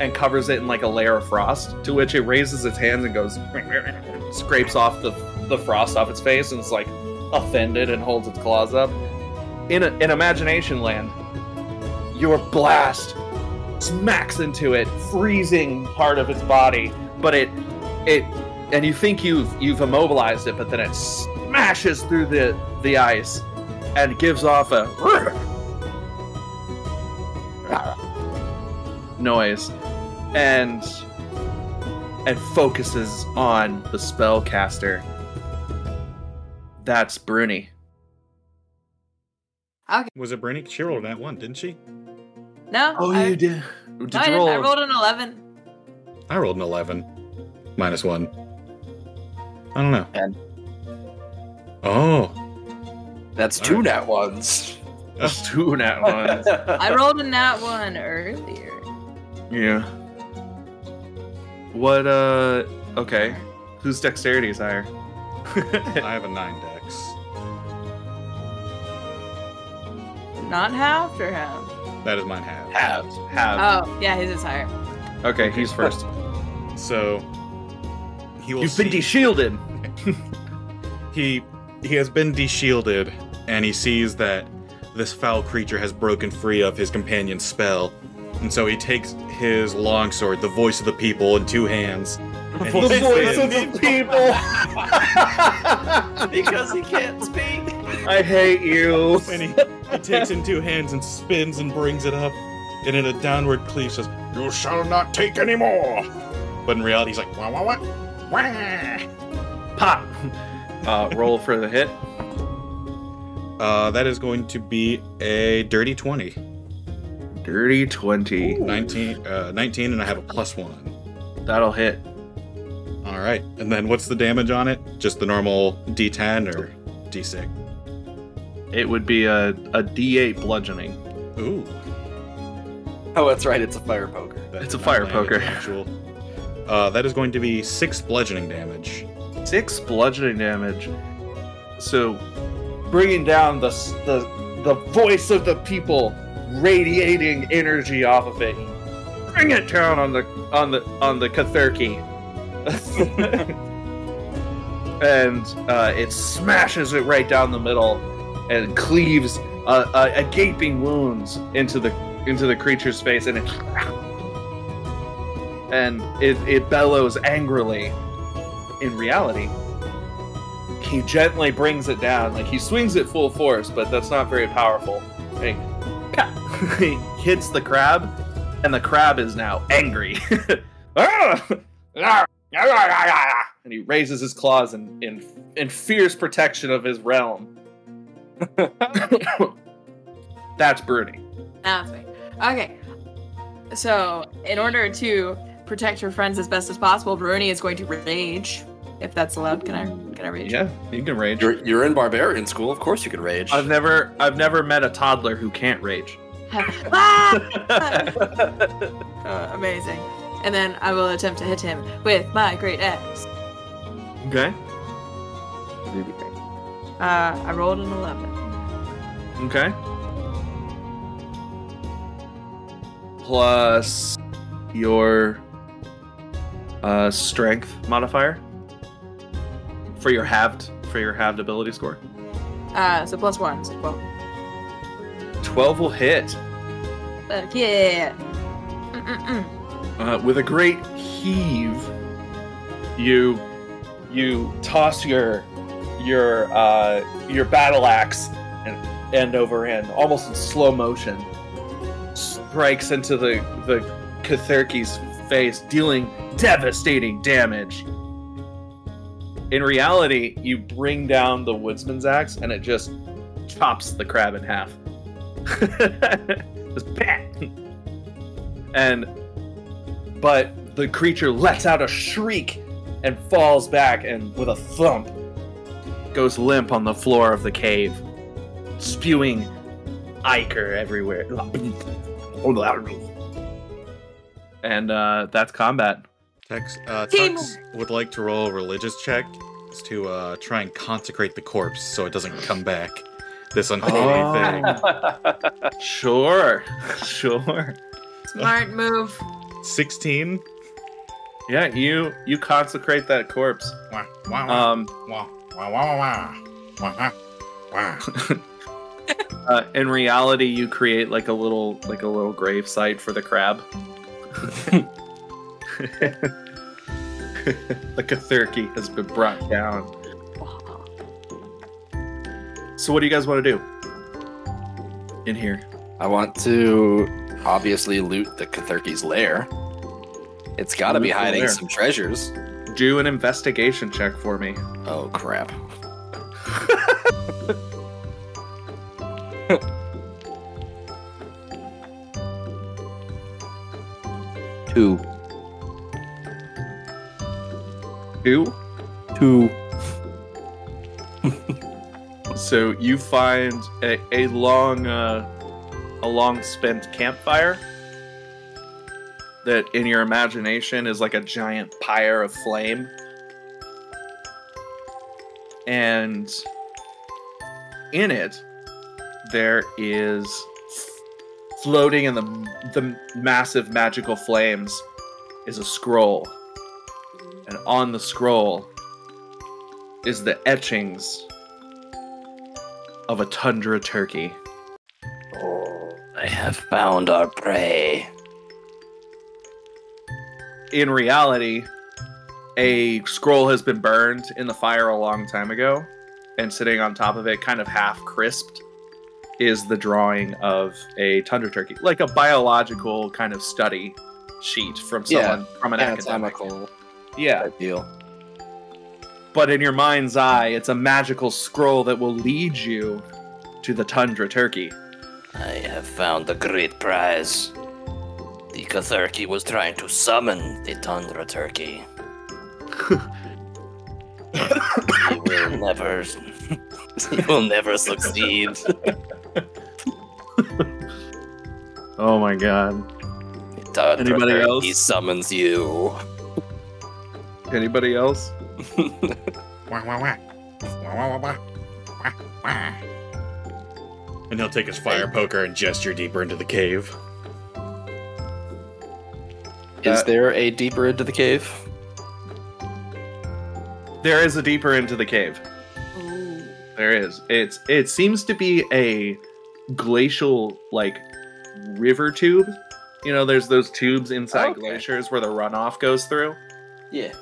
and covers it in like a layer of frost. To which it raises its hands and goes scrapes off the the frost off its face and it's like offended and holds its claws up. In a, in imagination land, your blast smacks into it, freezing part of its body. But it, it, and you think you've you've immobilized it, but then it smashes through the the ice and gives off a noise, and and focuses on the spellcaster. That's Bruni. Okay. Was it Bruni? She rolled that one, didn't she? No. Oh, I, you did. Did I, you didn't. roll? I rolled an 11. I rolled an 11. Minus one. I don't know. Ten. Oh. That's two nat ones. That's two nat ones. I rolled a nat 1 earlier. Yeah. What, uh, okay. Whose dexterity is higher? I have a 9 dex. not halved or halved? That is mine half. Have. Have. Oh, yeah, his is higher. okay, he's first. So he will You've been see- de-shielded. he he has been de-shielded and he sees that this foul creature has broken free of his companion's spell and so he takes his longsword the voice of the people in two hands The voice spins- of the people. because he can't speak. I hate you. and he, he takes in two hands and spins and brings it up and in a downward cleave says you shall not take any more but in reality he's like wah wah wah wah Pop. Uh, roll for the hit. uh, that is going to be a dirty 20 Dirty 20. 19 uh, 19 and i have a plus one That'll hit. All right. And then what's the damage on it? Just the normal D10 or D6? It would be a, a D8 bludgeoning. Ooh. Oh, that's right. It's a fire poker. that It's a fire poker. Actual. Uh, that is going to be six bludgeoning damage. Six bludgeoning damage. So, bringing down the the the voice of the people, radiating energy off of it. Bring it down on the on the on the Kathurki. and uh, it smashes it right down the middle and cleaves a, a, a gaping wounds into the into the creature's face and it and it, it bellows angrily. In reality he gently brings it down like he swings it full force but that's not very powerful. He hits the crab and the crab is now angry. Ah! and he raises his claws in, in, in fierce protection of his realm that's Bruni. That's me. Okay. So, in order to protect her friends as best as possible, Bruni is going to rage. If that's allowed, can I can I rage? yeah you can rage You're you're in barbarian school. Of course you can rage. I've never I've never met a toddler who can't rage. ah! Uh, amazing. And then I will attempt to hit him with my great axe. okay. Uh, I rolled an eleven. Okay. Plus your uh, strength modifier for your halved for your halved ability score. Uh, so plus one, so twelve. Twelve will hit Fuck yeah. Uh, with a great heave. You you toss your your uh, your battle axe and end over end, almost in slow motion. Strikes into the the Kathurki's face, dealing devastating damage. In reality, you bring down the woodsman's axe and it just chops the crab in half. just bam! And but the creature lets out a shriek and falls back and with a thump goes limp on the floor of the cave, spewing ichor everywhere. And uh, that's combat. Tex, uh, Team- Tux would like to roll a religious check to uh, try and consecrate the corpse so it doesn't come back. This unholy Oh. thing. Sure, sure. Smart move. 16. Yeah, you you consecrate that corpse. Wah, wah, wah, Um, wah, wah, wah, wah, wah, wah. uh, in reality, you create like a little like a little grave site for the crab. the Kathurki has been brought down. So, what do you guys want to do in here? I want to obviously loot the Kathurki's lair. It's got to be Loot the hiding some treasures. Do an investigation check for me. Oh crap! Two. Two. Two. So you find a, a long, uh, a long spent campfire that, in your imagination, is like a giant pyre of flame, and in it there is floating in the the massive magical flames is a scroll, and on the scroll is the etchings of a tundra turkey. Oh, I have found our prey. In reality, a scroll has been burned in the fire a long time ago, and sitting on top of it, kind of half crisped, is the drawing of a tundra turkey, like a biological kind of study sheet from Yeah, someone from an academic. Anatomical Yeah, type deal. but in your mind's eye, it's a magical scroll that will lead you to the tundra turkey. I have found the great prize. The Kathurki was trying to summon the Tundra Turkey. he will never. he will never succeed. Oh my god! Tundra Anybody Turkey else? summons you. Anybody else? Wah, wah, wah. Wah, wah, wah, wah. Wah, wah. And he'll take his fire poker and gesture deeper into the cave. Is Uh, there a deeper into the cave? There is a deeper into the cave. Ooh. There is. It's it seems to be a glacial like river tube. You know, there's those tubes inside Okay. glaciers where the runoff goes through. Yeah.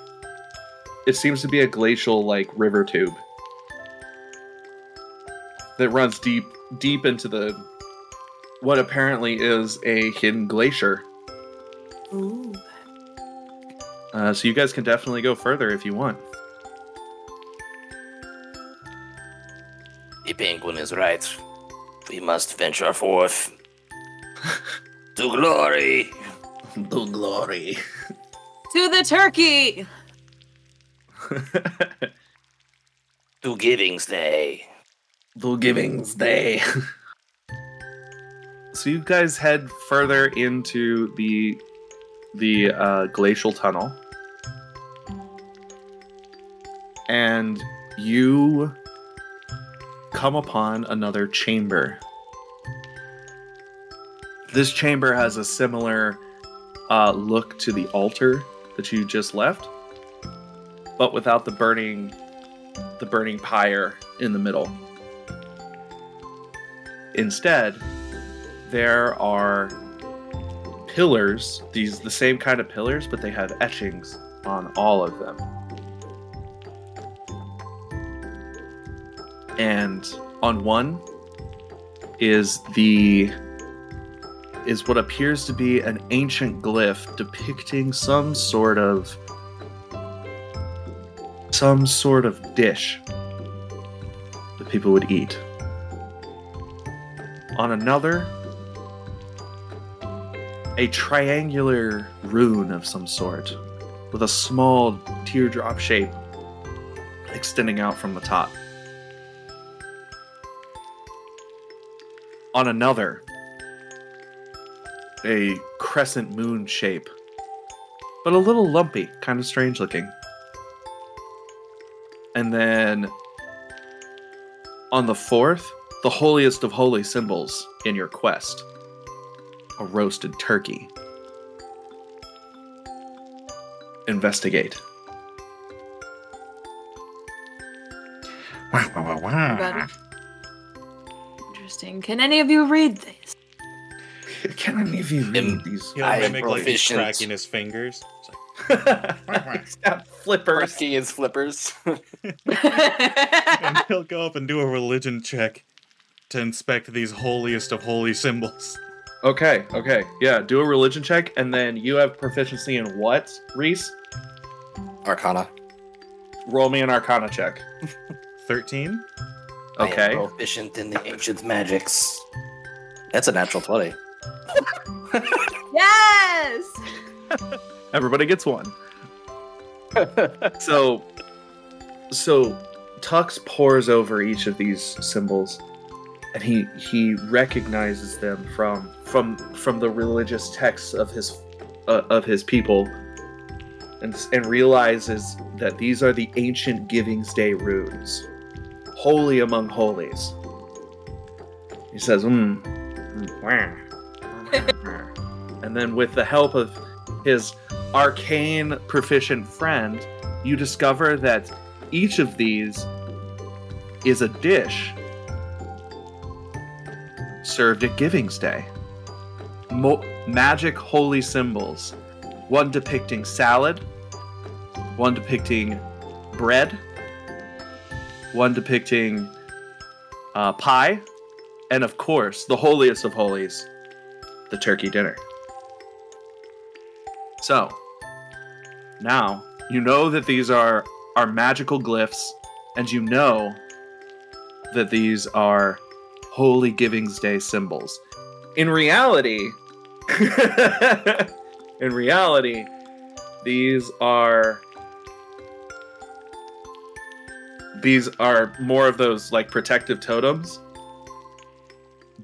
It seems to be a glacial like river tube that runs deep deep into the what apparently is a hidden glacier. Ooh. Uh, so you guys can definitely go further if you want. The penguin is right. We must venture forth. to glory. to glory. To the turkey! To Giving's Day. To Givings Day. so you guys head further into the the uh, glacial tunnel, and you come upon another chamber. This chamber has a similar uh, look to the altar that you just left, but without the burning the burning pyre in the middle. Instead, there are pillars, these the same kind of pillars, but they have etchings on all of them. And on one is the is what appears to be an ancient glyph depicting some sort of some sort of dish that people would eat. On another, a triangular rune of some sort with a small teardrop shape extending out from the top. On another, a crescent moon shape, but a little lumpy, kind of strange looking. And then on the fourth, the holiest of holy symbols in your quest a roasted turkey. Investigate. Wow, wah, wah, wah. Got it. Interesting. Can any of you read this? Can any of you read read these? He'll I am mimic like he's proficient. cracking his fingers. It's Got flippers. Cracking his flippers. and he'll go up and do a religion check to inspect these holiest of holy symbols. Okay, okay. Yeah, do a religion check, and then you have proficiency in what, Reese? Arcana. Roll me an arcana check. 13? I am Okay. proficient in the ancient magics. That's a natural 20. yes! Everybody gets one. so so Tux pores over each of these symbols and he he recognizes them from from from the religious texts of his uh, of his people and and realizes that these are the ancient givings day runes. Holy among holies. He says, mm, and then with the help of his arcane proficient friend, you discover that each of these is a dish served at Giving's Day. Mo- magic holy symbols. One depicting salad, one depicting bread, one depicting uh, pie, and of course, the holiest of holies, the turkey dinner. So, now you know that these are are magical glyphs, and you know that these are Holy Givings Day symbols. In reality, in reality, these are these are more of those like protective totems,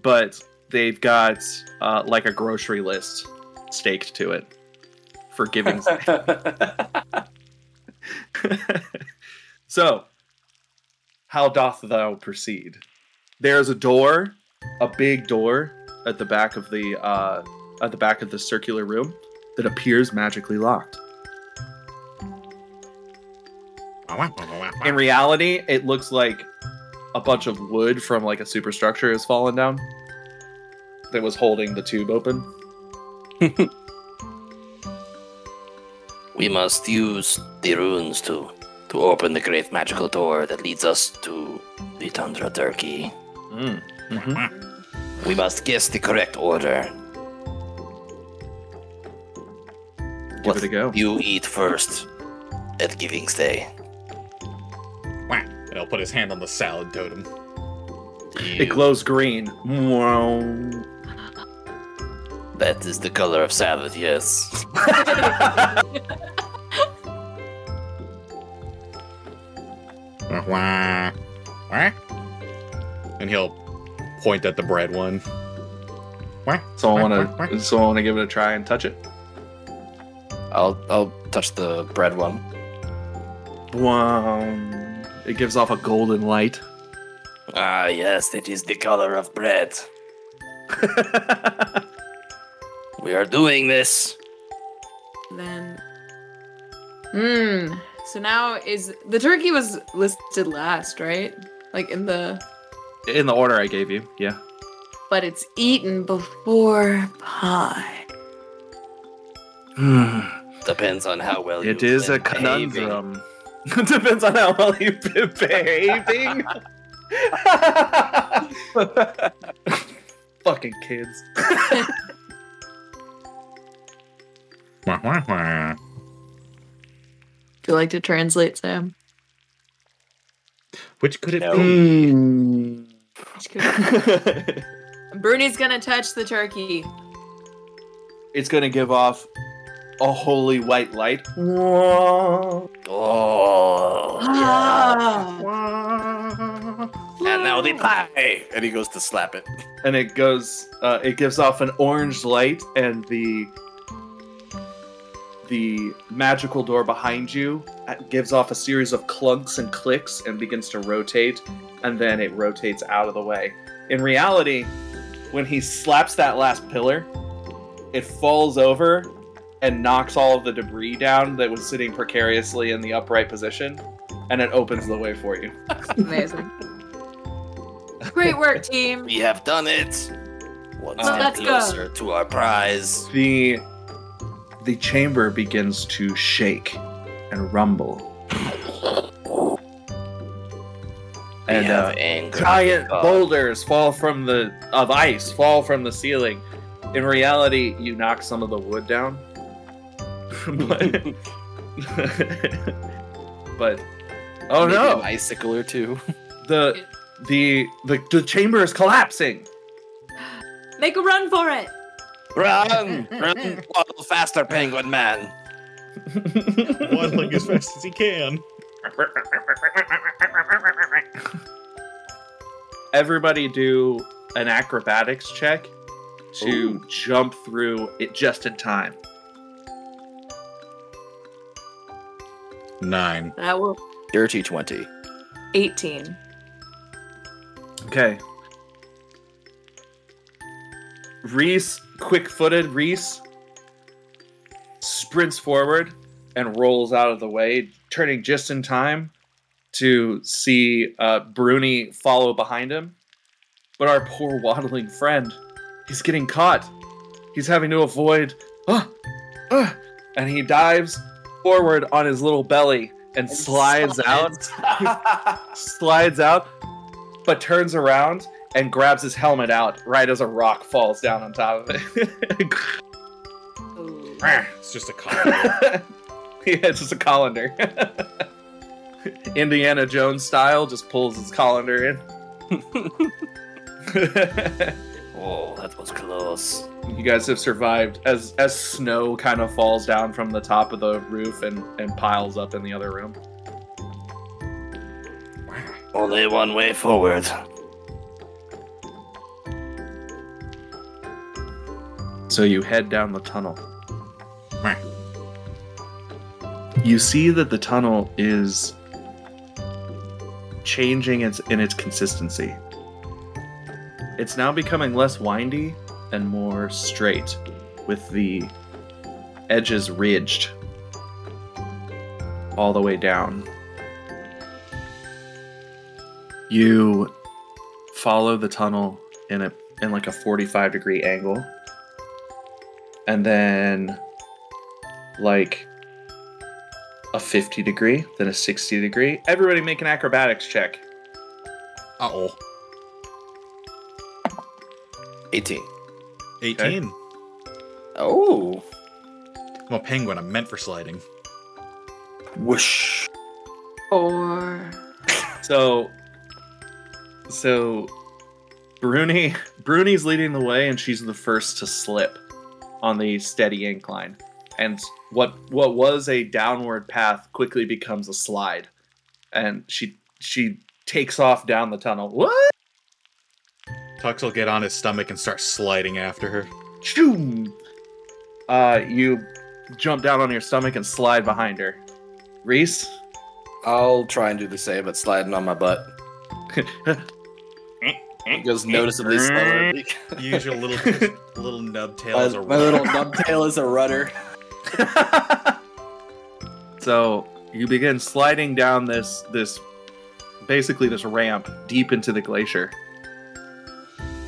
but they've got uh, like a grocery list staked to it for Givings Day. so, how doth thou proceed? There's a door, a big door at the back of the uh, at the back of the circular room that appears magically locked. In reality, it looks like a bunch of wood from like a superstructure has fallen down that was holding the tube open. We must use the runes to to open the great magical door that leads us to the Tundra Turkey. Mm. mhm. We must guess the correct order. Give it a go. You eat first at Giving's Day. And he'll put his hand on the salad totem. It glows green. Wow. That is the color of salad, yes. And he'll point at the bread one. So I want to. So I want to give it a try and touch it. I'll I'll touch the bread one. Wow. It gives off a golden light. Ah, yes, it is the color of bread. We are doing this. Then. Hmm. So now is the turkey was listed last, right? Like in the. In the order I gave you, yeah. But it's eaten before pie. Depends on how well It you've is a been behaving. conundrum. Depends on how well you've been behaving. Fucking kids. Do you like to translate, Sam? Which could it No. be? Hmm. Bruni's gonna touch the turkey. it's gonna give off a holy white light. Oh, Ah. and now the pie. And he goes to slap it. and it goes uh, it gives off an orange light and the the magical door behind you uh, gives off a series of clunks and clicks and begins to rotate and then it rotates out of the way in reality when he slaps that last pillar it falls over and knocks all of the debris down that was sitting precariously in the upright position and it opens the way for you Amazing. Great work, team. We have done it. One step let's go. closer to our prize. the the chamber begins to shake and rumble and uh, giant God. boulders fall from the of ice fall from the ceiling in reality you knock some of the wood down but but oh Maybe no an icicle or two. the the the the chamber is collapsing Make a run for it. Run! Run! A little faster, penguin man. Waddling as fast as he can. everybody do an acrobatics check to Ooh. jump through it just in time. Nine. That will Dirty 20. 18. Okay. Reese, quick-footed Reese, sprints forward and rolls out of the way, turning just in time to see uh, Bruni follow behind him. But our poor waddling friend, he's getting caught. He's having to avoid. Ah, ah, and he dives forward on his little belly and slides out, slides out, but turns around and grabs his helmet out right as a rock falls down on top of it. It's just a colander. yeah, it's just a colander. Indiana Jones style, just pulls his colander in. Oh, that was close. you guys have survived as as snow kind of falls down from the top of the roof and and piles up in the other room. Only one way forward. So you head down the tunnel. You see that the tunnel is changing its in its consistency. It's now becoming less windy and more straight, with the edges ridged all the way down. You follow the tunnel in a in like a 45 degree angle and then like a 50 degree, then a 60 degree. Everybody make an acrobatics check. Uh oh. 18. 18. Oh. I'm a penguin. I'm meant for sliding. Whoosh. Or So so Bruni Bruni's leading the way and she's the first to slip on the steady incline. And what what was a downward path quickly becomes a slide. And she she takes off down the tunnel. What? Tux will get on his stomach and start sliding after her. Choom! Uh, you jump down on your stomach and slide behind her. Reese? I'll try and do the same, but sliding on my butt. It goes noticeably slower. Use your little little nub tail My, as a my little nub tail is a rudder. so you begin sliding down this this basically this ramp deep into the glacier.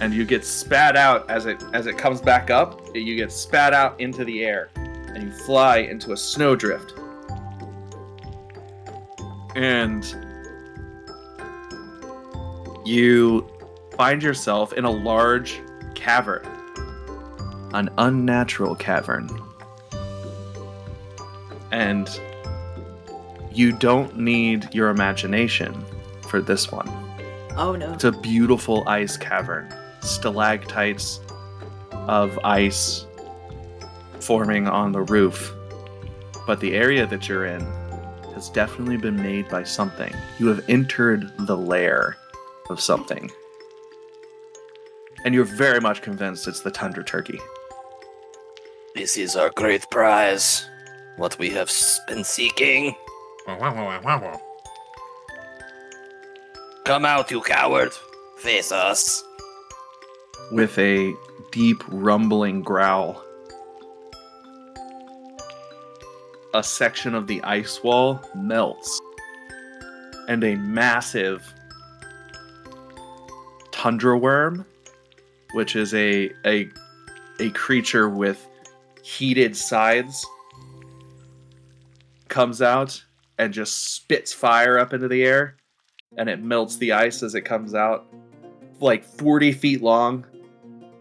And you get spat out as it as it comes back up, you get spat out into the air and you fly into a snowdrift. And you find yourself in a large cavern. An unnatural cavern. And you don't need your imagination for this one. oh no. It's a beautiful ice cavern. Stalactites of ice forming on the roof. But the area that you're in has definitely been made by something. You have entered the lair of something. And you're very much convinced it's the tundra turkey. This is our great prize. What we have been seeking. Come out, you coward. Face us. with a deep rumbling growl. A section of the ice wall melts, and a massive tundra worm, which is a a a creature with heated sides, comes out and just spits fire up into the air, and it melts the ice as it comes out, like forty feet long,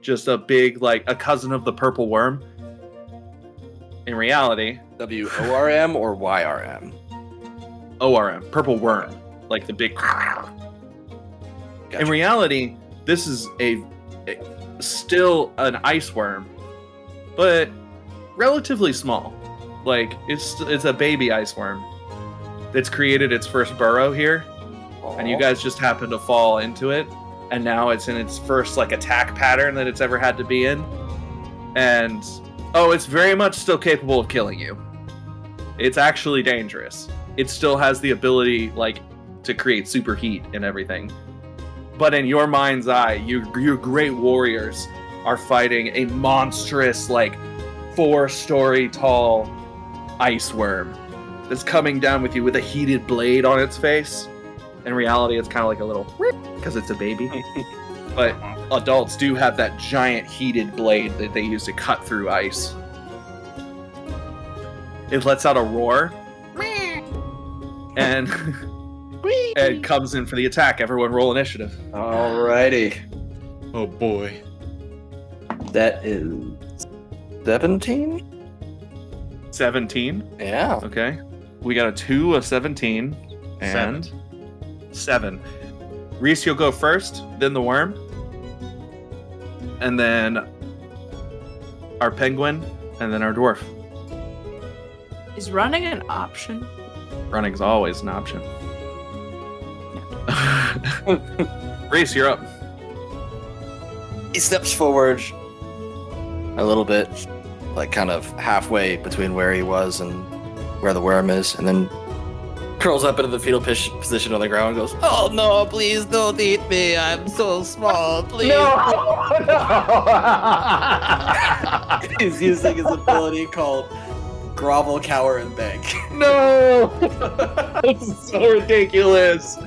just a big like a cousin of the purple worm. In reality, W O R M or Y R M? ORM, purple worm, like the big. Gotcha. In reality, this is a- still an ice worm, but relatively small. Like it's it's a baby ice worm that's created its first burrow here, and you guys just happen to fall into it, and now it's in its first like attack pattern that it's ever had to be in, and oh, it's very much still capable of killing you. It's actually dangerous. It still has the ability like to create super heat and everything. But in your mind's eye, you you're great warriors. are fighting a monstrous, like four story tall ice worm that's coming down with you with a heated blade on its face. In reality, it's kind of like a little because it's a baby. but adults do have that giant heated blade that they use to cut through ice. It lets out a roar and and comes in for the attack. Everyone roll initiative. Alrighty. Oh boy. That is 17? 17. Yeah. Okay. We got a 2, a 17, and 7. Reese, you'll go first, then the worm. And then our penguin, and then our dwarf. Is running an option? Running's always an option. Reese, you're up. He steps forward a little bit, like kind of halfway between where he was and where the worm is, and then curls up into the fetal pis- position on the ground and goes, Oh no, please don't eat me. I'm so small. Please. No He's using his ability called Grovel, Cower, and Beg. No! this is so ridiculous.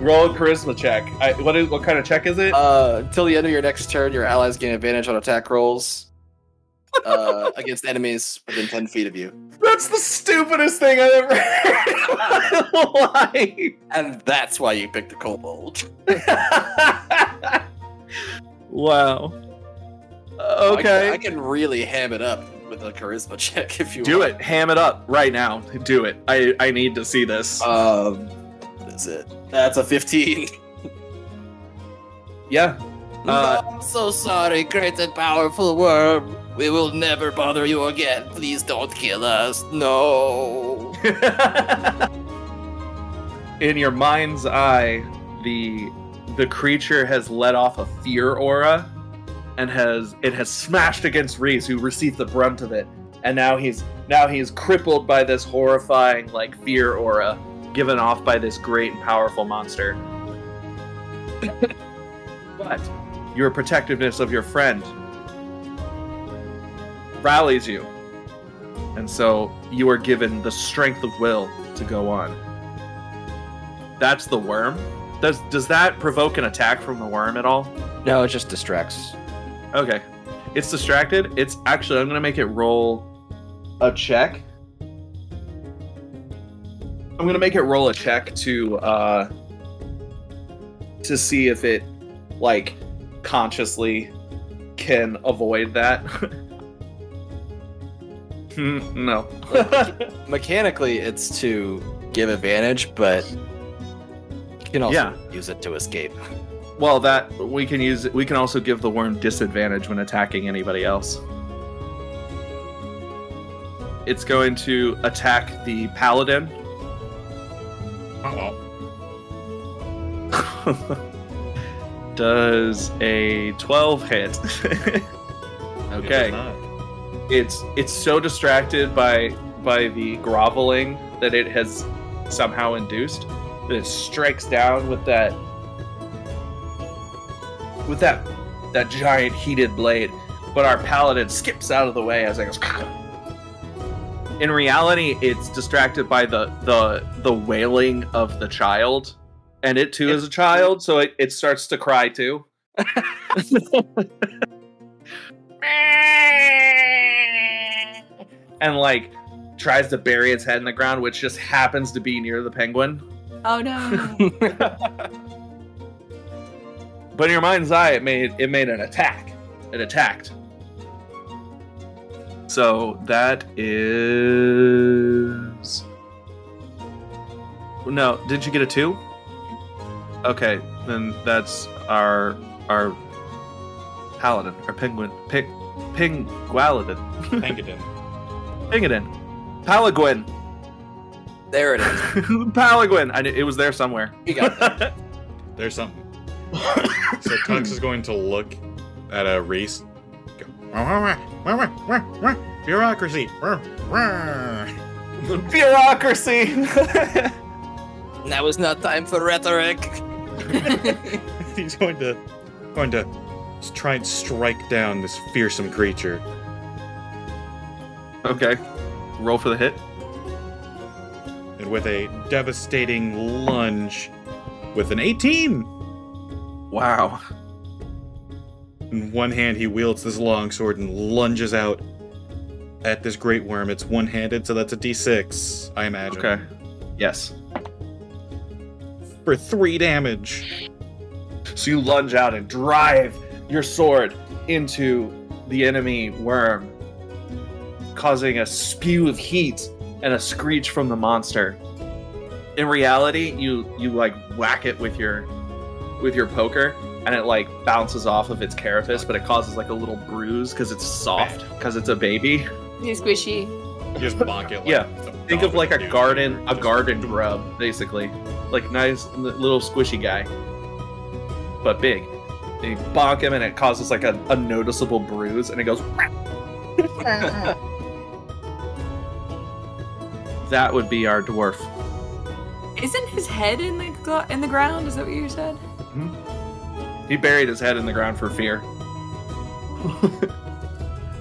Roll a charisma check. I, what is what kind of check is it? Uh, until the end of your next turn, your allies gain advantage on attack rolls uh, against enemies within 10 feet of you. That's the stupidest thing I've ever heard in my life. And that's why you picked the kobold. wow. I can, Okay. I can really ham it up with a charisma check if you Do want. it. Ham it up right now. Do it. I I need to see this. Um, what is it? That's a 15. yeah. Uh, I'm so sorry, great and powerful worm. We will never bother you again. Please don't kill us. No. In your mind's eye, the the creature has let off a fear aura and has it has smashed against Reese, who received the brunt of it. And now he's now he's crippled by this horrifying like fear aura given off by this great and powerful monster. but your protectiveness of your friend rallies you. And so you are given the strength of will to go on. That's the worm. Does does that provoke an attack from the worm at all? No, it just distracts. Okay. It's distracted. It's actually I'm gonna make it roll a check. I'm gonna make it roll a check to uh to see if it like consciously can avoid that. No. Mechanically, it's to give advantage, but you can also Yeah. use it to escape. well, that we can use. We can also give the worm disadvantage when attacking anybody else. It's going to attack the paladin. Uh-oh. Does a 12 hit? Okay. not. It's it's so distracted by by the groveling that it has somehow induced that it strikes down with that with that that giant heated blade. But our paladin skips out of the way as it goes. In reality, it's distracted by the the the wailing of the child, and it too is a child, so it, it starts to cry too. and like tries to bury its head in the ground, which just happens to be near the penguin. Oh no. But in your mind's eye, it made it made an attack. It attacked. So that is no. Did you get a two? Okay, then that's our our paladin, our penguin, pig, pingualadin, Pangadin. pingadin, palaguin, there it is. palaguin. I knew, it was there somewhere. You got that. There's something. so Tux is going to look at a Reese. Bureaucracy. Wah, wah." Bureaucracy. Now is not time for rhetoric. He's going to going to to try and strike down this fearsome creature. Okay. Roll for the hit. And with a devastating lunge, with an 18! Wow. In one hand, he wields this longsword and lunges out at this great worm. It's one handed, so that's a d6, I imagine. Okay. Yes. For three damage. So you lunge out and drive your sword into the enemy worm, causing a spew of heat and a screech from the monster. In reality, you you like whack it with your with your poker and it like bounces off of its carapace, but it causes like a little bruise because it's soft because it's a baby. He's squishy. You just bonk it. Like Yeah. Think of like a do. garden a garden grub basically, like nice little squishy guy, but big. And you bonk him and it causes like a, a noticeable bruise and it goes. that would be our dwarf. Isn't his head in the gl- in the ground? Is that what you said? Hmm? He buried his head in the ground for fear.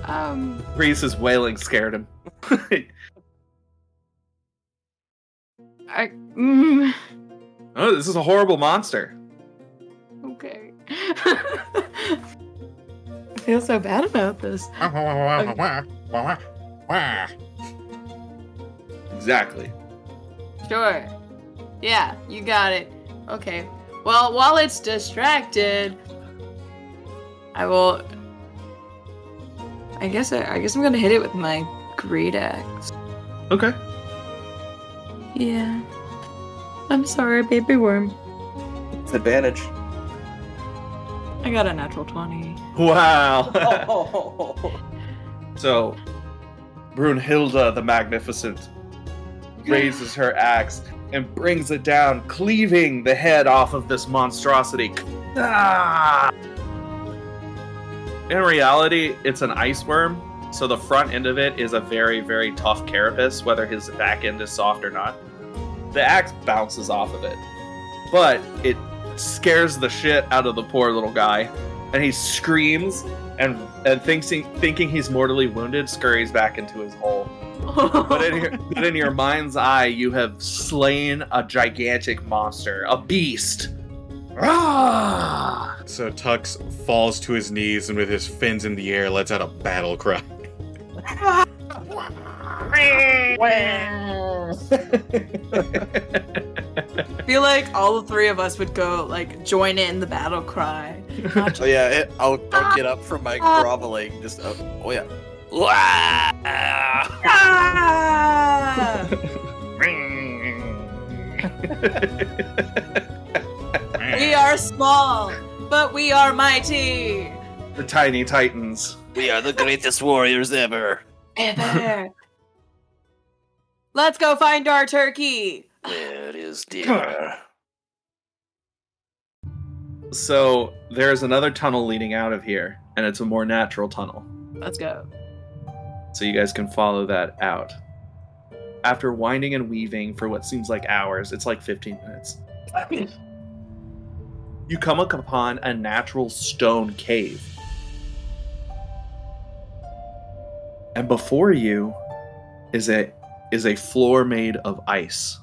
Um. Reese's wailing scared him. I. Mm, oh, this is a horrible monster. okay. I feel so bad about this. Exactly. Sure. Yeah, you got it. Okay. Well, while it's distracted, I will. I guess I, I guess I'm gonna hit it with my great axe. Okay. Yeah. I'm sorry, baby worm. It's advantage. I got a natural twenty. Wow. oh. So, Brunhilde the Magnificent raises her axe and brings it down, cleaving the head off of this monstrosity. Ah! In reality, it's an ice worm, so the front end of it is a very, very tough carapace, whether his back end is soft or not. The axe bounces off of it, but it scares the shit out of the poor little guy, and he screams and and thinks he, thinking he's mortally wounded, scurries back into his hole. But in your but in your mind's eye, you have slain a gigantic monster, a beast. Ah! So Tux falls to his knees and with his fins in the air lets out a battle cry. I feel like all the three of us would go like join in the battle cry. Not Oh yeah, it, I'll, I'll get up from my groveling. Just uh, oh yeah. Wah! Ah! we are small, but we are mighty. the tiny titans. We are the greatest warriors ever. Ever. Let's go find our turkey. Where is dear? So there's another tunnel leading out of here, and it's a more natural tunnel. Let's go. So you guys can follow that out. After winding and weaving for what seems like hours, it's like 15 minutes. You come upon a natural stone cave. And before you is a is a floor made of ice.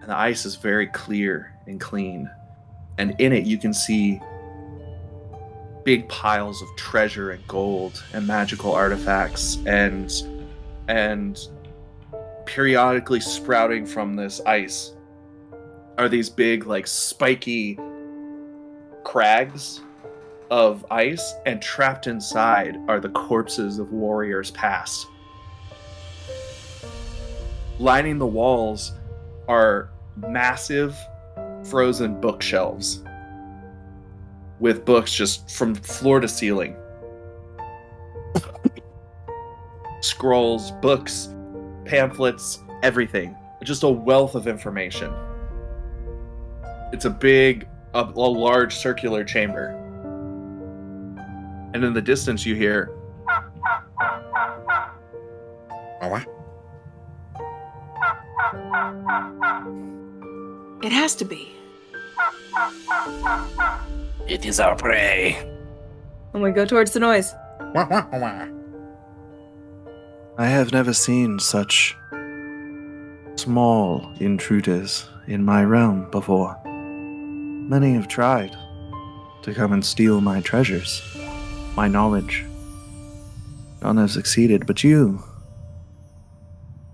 And the ice is very clear and clean. And in it you can see big piles of treasure and gold and magical artifacts and and periodically sprouting from this ice are these big like spiky crags of ice and trapped inside are the corpses of warriors past. Lining the walls are massive frozen bookshelves with books just from floor to ceiling. Scrolls, books, pamphlets, everything. Just a wealth of information. It's a big, a, a large circular chamber. And in the distance, you hear It has to be. It is our prey. And we go towards the noise. I have never seen such small intruders in my realm before. Many have tried to come and steal my treasures, my knowledge. None have succeeded, but you.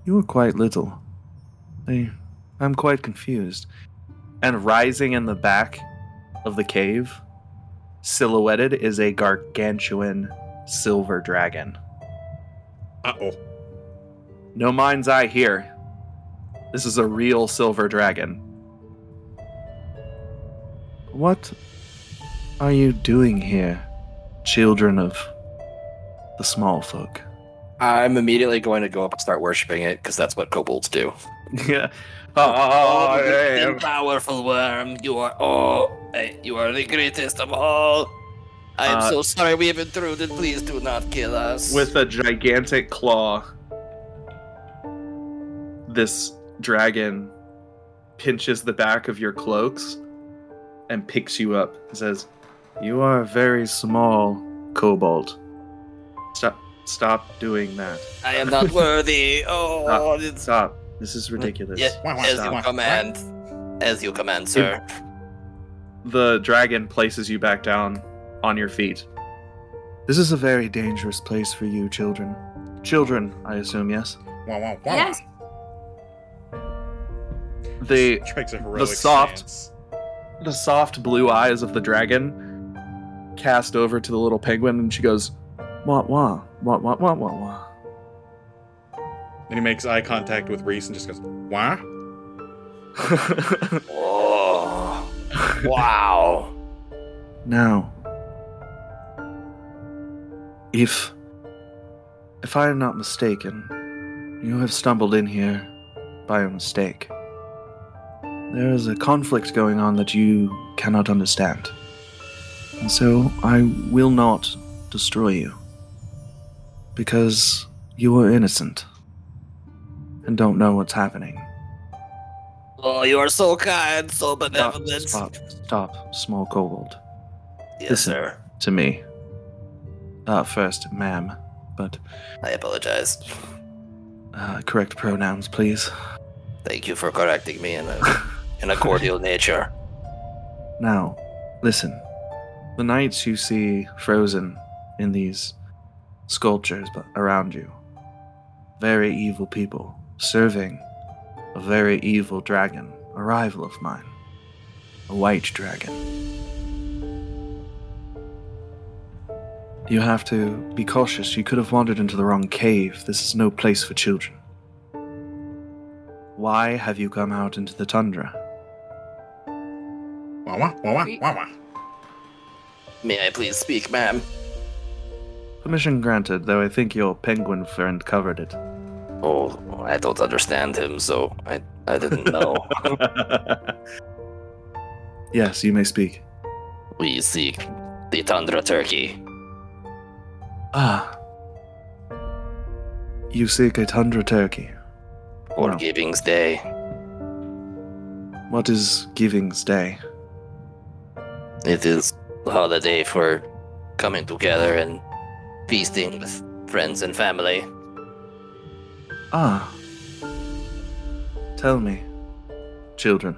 You are quite little. I, I'm quite confused. And rising in the back of the cave, silhouetted, is a gargantuan silver dragon. Uh-oh. No mind's eye here. This is a real silver dragon. What are you doing here, children of the small folk? I'm immediately going to go up and start worshiping it because that's what kobolds do. yeah. Oh, great yeah. and powerful worm, you are oh, you are the greatest of all. I am Uh, so sorry we have intruded. Please do not kill us. With a gigantic claw, this dragon pinches the back of your cloaks and picks you up and says, You are very small, kobold. Stop stop doing that. I am not worthy. Oh, it's Stop. This is ridiculous. Yeah, Wah, wah, as Stop. you command. As you command, sir. The dragon places you back down on your feet. This is a very dangerous place for you, children. Children, I assume, yes? Wah, wah, wah. Yes. The Strikes a heroic soft- stance. the soft blue eyes of the dragon cast over to the little penguin and she goes, Wah wah, wah wah wah wah wah. Then he makes eye contact with Reese and just goes, wah? Oh, wow. now, if if I am not mistaken, you have stumbled in here by a mistake. There is a conflict going on that you cannot understand. And so I will not destroy you. Because you are innocent and don't know what's happening. Oh, you are so kind, so benevolent. stop, stop, small kobold. Yes, Listen. sir. To me. Uh, first, ma'am, but I apologize. uh, correct pronouns, please. Thank you for correcting me in a in a cordial nature. Now, listen. The knights you see frozen in these sculptures but around you, very evil people, serving a very evil dragon, a rival of mine, a white dragon. You have to be cautious. You could have wandered into the wrong cave. This is no place for children. Why have you come out into the tundra? Wah, wah, wah, wah, wah, wah. May I please speak, ma'am? Permission granted, though I think your penguin friend covered it. Oh, I don't understand him, so I I didn't know. yes, you may speak. we seek the tundra turkey. Ah. You seek a tundra turkey. for. Giving's Day. What is Giving's Day? It is the holiday for coming together and feasting with friends and family. Ah. Tell me, children.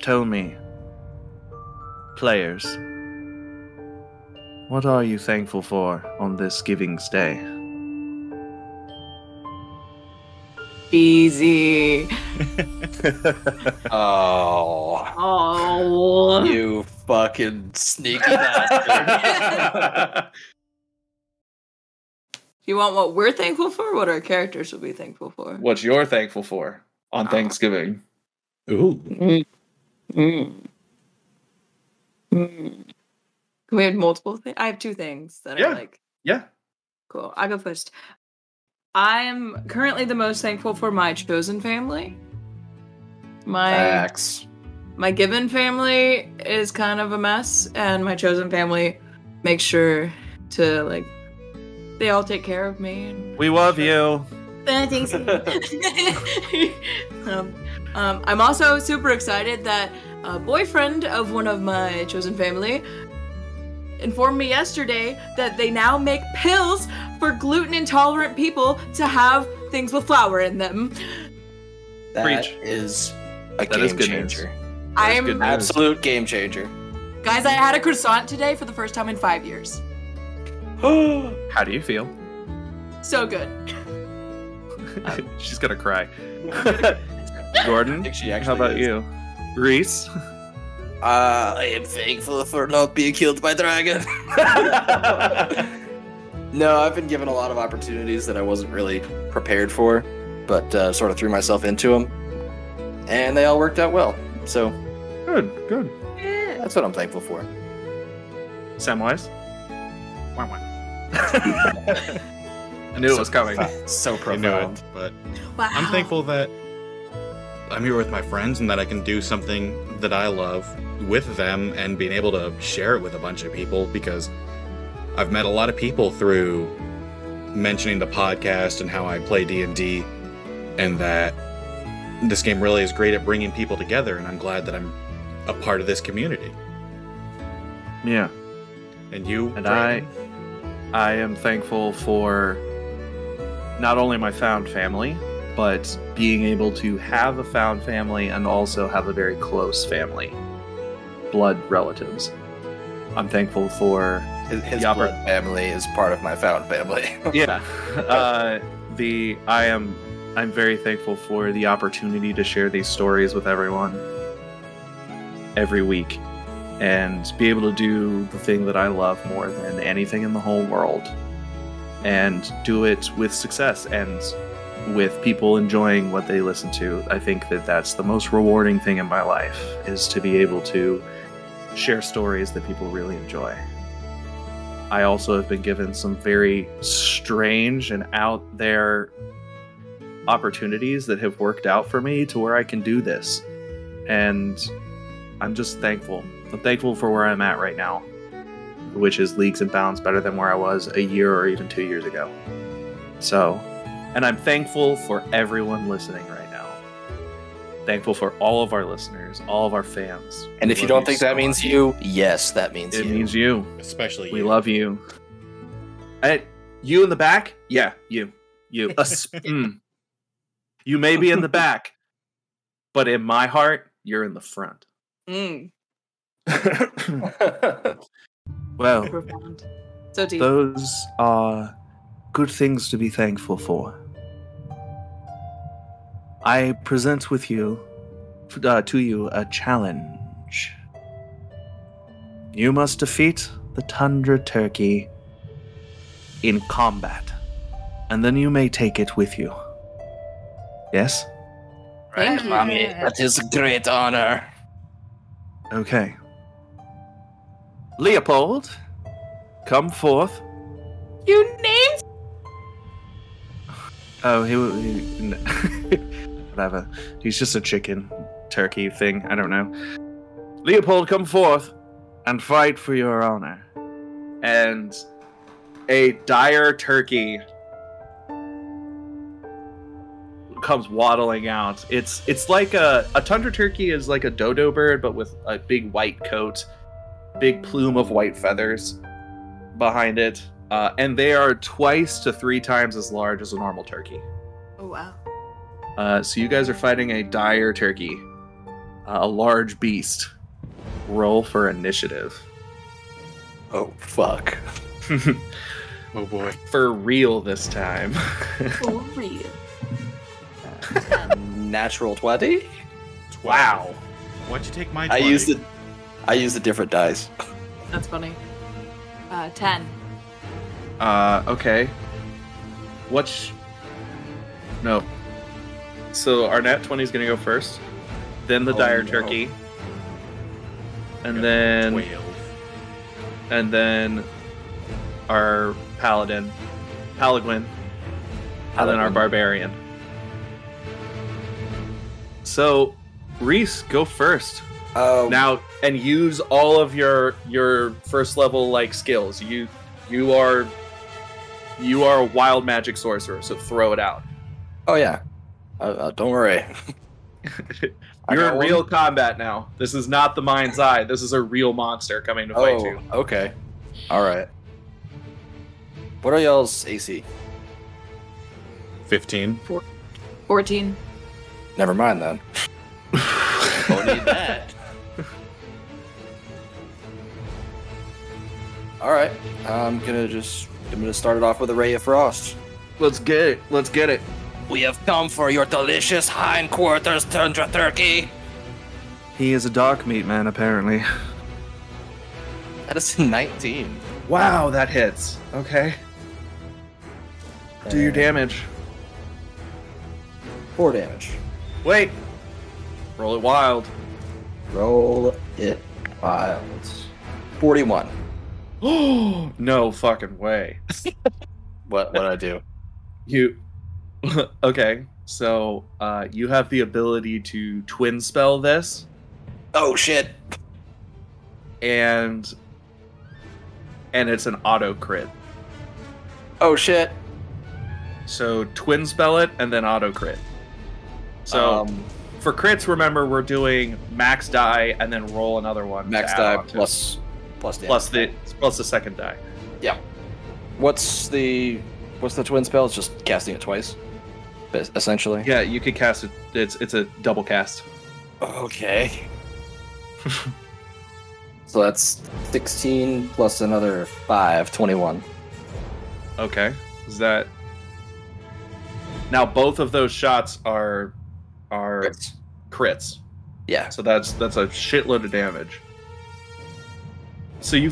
Tell me, players. What are you thankful for on this Giving's Day? Easy. Oh, Oh. you fucking sneaky bastard. You want what we're thankful for? What our characters will be thankful for? what you're thankful for on Thanksgiving? Ooh. Mm. Mm. Mm. Can we have multiple things? I have two things that Yeah. I like. Yeah. Cool. I'll go first. I am currently the most thankful for my chosen family. My Facts. my given family is kind of a mess, and my chosen family makes sure to like they all take care of me. And We love you. Thanks. um, um, I'm also super excited that a boyfriend of one of my chosen family informed me yesterday that they now make pills for gluten intolerant people to have things with flour in them. That Preach. is a That game is good news. changer. I'm good news. Absolute game changer. guys. I had a croissant today for the first time in five years. How do you feel? So good. She's gonna cry. I Gordon, she how about is. you? Reese? Uh, I am thankful for not being killed by dragon. no, I've been given a lot of opportunities that I wasn't really prepared for, but uh, sort of threw myself into them, and they all worked out well. So Good, good. Yeah. that's what I'm thankful for. Samwise? Wah, wah. I knew it was coming. So profound. I knew profound. it, but Wow. I'm thankful that I'm here with my friends and that I can do something that I love with them and being able to share it with a bunch of people because I've met a lot of people through mentioning the podcast and how I play D&D and that this game really is great at bringing people together and I'm glad that I'm a part of this community. Yeah. And you And Dragon? I am thankful for not only my found family, but being able to have a found family and also have a very close family, blood relatives. I'm thankful for His, his The blood family is part of my found family. yeah uh, the I am I'm very thankful for the opportunity to share these stories with everyone every week and be able to do the thing that I love more than anything in the whole world and do it with success and with people enjoying what they listen to. I think that that's the most rewarding thing in my life is to be able to share stories that people really enjoy. I also have been given some very strange and out there opportunities that have worked out for me to where I can do this. And I'm just thankful. I'm thankful for where I'm at right now, which is leagues and bounds better than where I was a year or even two years ago. So, and I'm thankful for everyone listening right now. Thankful for all of our listeners, all of our fans. and We if you don't think that means much. you, yes, that means it you. means you. especially you. We you. love you. Hey, you in the back? Yeah, you. You. Us- mm. You may be in the back, but in my heart, you're in the front. Mm, well, profound. So deep. those are good things to be thankful for. I present with you, uh, to you, a challenge. You must defeat the Tundra Turkey in combat, and then you may take it with you. Yes? Thank Right, mommy. That is a great honor. Okay. Leopold, come forth. you named Oh, he, he whatever. He's just a chicken turkey thing. I don't know. Leopold, come forth and fight for your honor. And a dire turkey comes waddling out. It's it's like a a tundra turkey is like a dodo bird, but with a big white coat, big plume of white feathers behind it, uh, and they are twice to three times as large as a normal turkey. Oh wow. Uh, so you guys are fighting a dire turkey, uh, a large beast. Roll for initiative. Oh fuck. Oh boy. for real this time. For real. Natural twenty. wow. Why'd you take my 20? I used it. I use the different dice. That's funny. Uh, ten. Uh, okay. What's no? So our nat twenty is gonna go first, then the Oh, dire no. turkey, and then 12. and then our paladin, Paladin, and then our barbarian. So, Reese, go first Oh, now, and use all of your your first level like skills. You you are you are a wild magic sorcerer, so throw it out. oh yeah. Uh, uh, don't worry. You're got in one. real combat now. This is not the mind's eye. This is a real monster coming to fight Oh, you. okay. All right. What are y'all's AC? 15. 14. Never mind then. Don't need that. All right. I'm gonna just I'm gonna start it off with a ray of frost. Let's get it. Let's get it. We have come for your delicious hindquarters, tundra turkey. He is a dark meat man, apparently. That is 19. Wow, that hits. Okay. Do your damage. Four damage. Wait. Roll it wild. Roll it wild. 41. no fucking way. What what I do? You. okay, so uh, you have the ability to twin spell this, Oh shit. and and it's an auto crit. Oh shit. So twin spell it and then auto crit. So um, for crits, remember we're doing max die and then roll another one. max die on to it. plus plus damage. plus the plus the second die. Yeah. What's the what's the twin spell? It's just casting it twice. Essentially. Yeah, you could cast it. It's it's a double cast. Okay. so that's 16 plus another 5, 21. Okay, is that now? Both of those shots are are Crits. crits. Yeah. So that's that's a shitload of damage. So you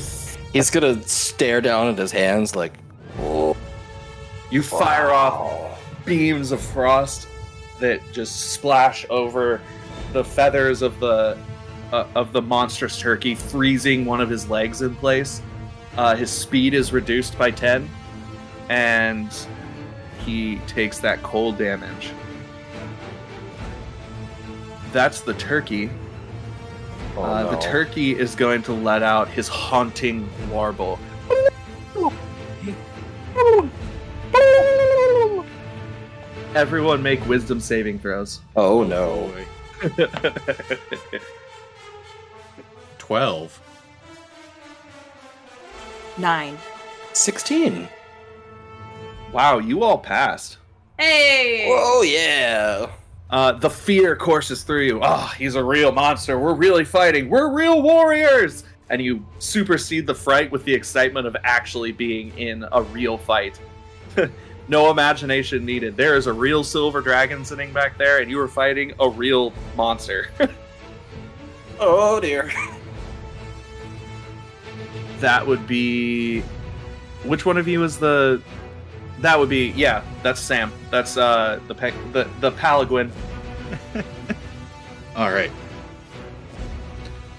He's gonna stare down at his hands like, oh, you fire off beams of frost that just splash over the feathers of the uh, of the monstrous turkey, freezing one of his legs in place. Uh, his speed is reduced by ten, and he takes that cold damage. That's the turkey. Oh, uh, The turkey is going to let out his haunting warble. Everyone make wisdom saving throws. Oh no. boy. 12. Nine. 16. wow, you all passed. Hey! Oh yeah. Uh, the fear courses through you. Oh, he's a real monster. We're really fighting. We're real warriors. And you supersede the fright with the excitement of actually being in a real fight. no imagination needed. There is a real silver dragon sitting back there, and you are fighting a real monster. Oh dear. that would be. Which one of you is the? That would be yeah. That's Sam. That's uh the pe- the the Palaguin. All right.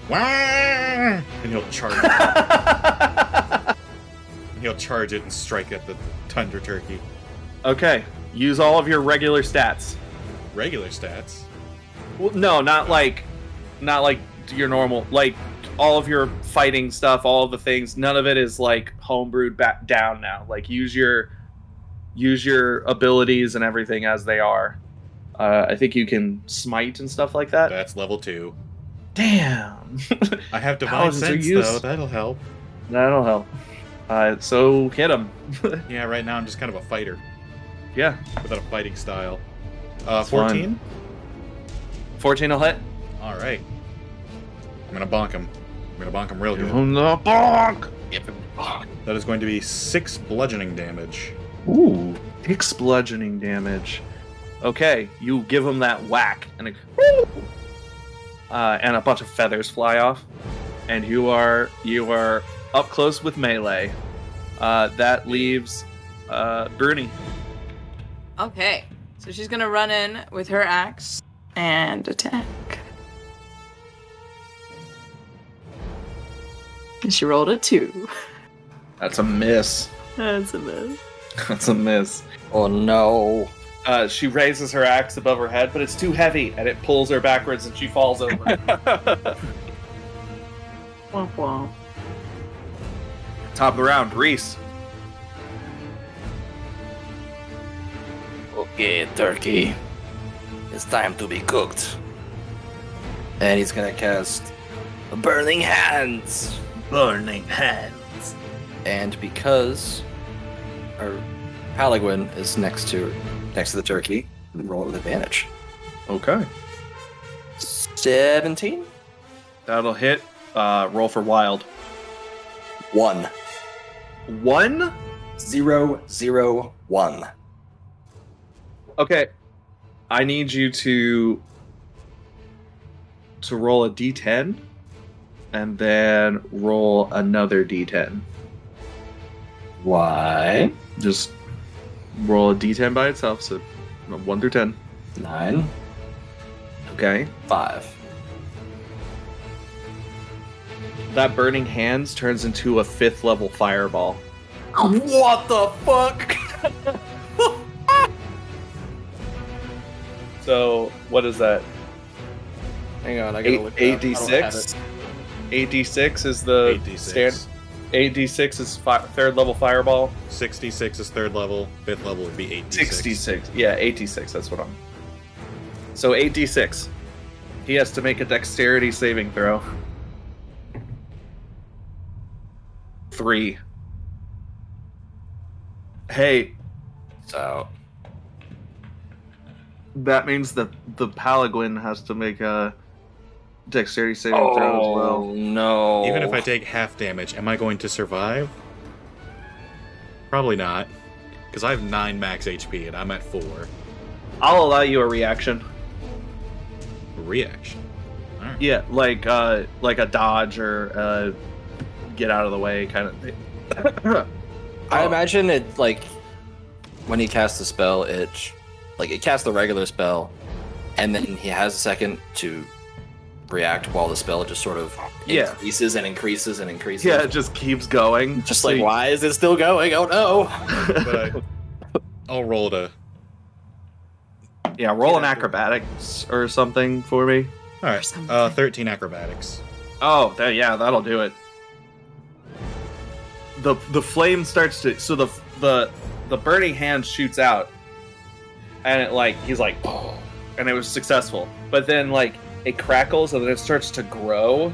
Wah! And he'll charge. it he'll charge it and strike at the tundra turkey. okay, use all of your regular stats. Regular stats. Well, no, not like, not like your normal, like all of your fighting stuff, all of the things. None of it is like homebrewed back down now. Like use your, use your abilities and everything as they are. Uh, I think you can smite and stuff like that. That's level two. Damn, I have divine sense though. That'll help. that'll help. Uh, so hit him. Yeah, right now I'm just kind of a fighter yeah, without a fighting style. Uh, It's fine. 14. fourteen will hit. All right. I'm gonna bonk him. I'm gonna bonk him real good. the bonk. That is going to be six bludgeoning damage. Ooh, six bludgeoning damage. Okay, you give him that whack, and a, uh, and a bunch of feathers fly off, and you are you are up close with melee. Uh, that leaves uh, Bruni. Okay. So she's gonna run in with her axe and attack. And she rolled a two. That's a miss. That's a miss. That's a miss. Oh no. Uh, she raises her axe above her head, but it's too heavy, and it pulls her backwards, and she falls over. Womp womp. Top of the round, Reese. Okay, turkey. It's time to be cooked. and he's gonna cast Burning Hands. Burning hands. And because our Paladin is next to next to the turkey, and roll with advantage. Okay. Seventeen. That'll hit. Uh, roll for wild. One. One? Zero. Zero. One. Okay. I need you to to roll a d10 and then roll another d10. Why? Just roll a d10 by itself, so 1 through 10. Nine. Okay. Five. That burning hands turns into a 5th level fireball. Oh. What the fuck? So, what is that? Hang on, I gotta Eight, look. it up. I don't have 8d6? 8d6 is the 8d6. stand 8d6 is fi- third level fireball. 66 is third level. Fifth level would be 86. 66. Yeah, 86. That's what I'm. So 8d6. He has to make a dexterity saving throw. Three. Hey, So that means that the Paladin has to make a dexterity saving throw as Oh well. no! Even if I take half damage, am I going to survive? Probably not. Because I have 9 max HP and I'm at 4. I'll allow you a reaction. Reaction. Alright. Yeah, like uh, like a dodge or uh, get out of the way kind of thing. I Oh. imagine it like when he casts a spell, it like it casts the regular spell, and then he has a second to react while the spell just sort of Yeah. increases and increases and increases. Yeah, it just keeps going. just So like you- why is it still going? Oh no! But I, I'll roll to. Yeah, roll Yeah. an acrobatics or something for me. Alright. Uh, 13 acrobatics. Oh, that, yeah, that'll do it. the The flame starts to so the the the burning hand shoots out, and it like he's like, and it was successful. But then like it crackles and then it starts to grow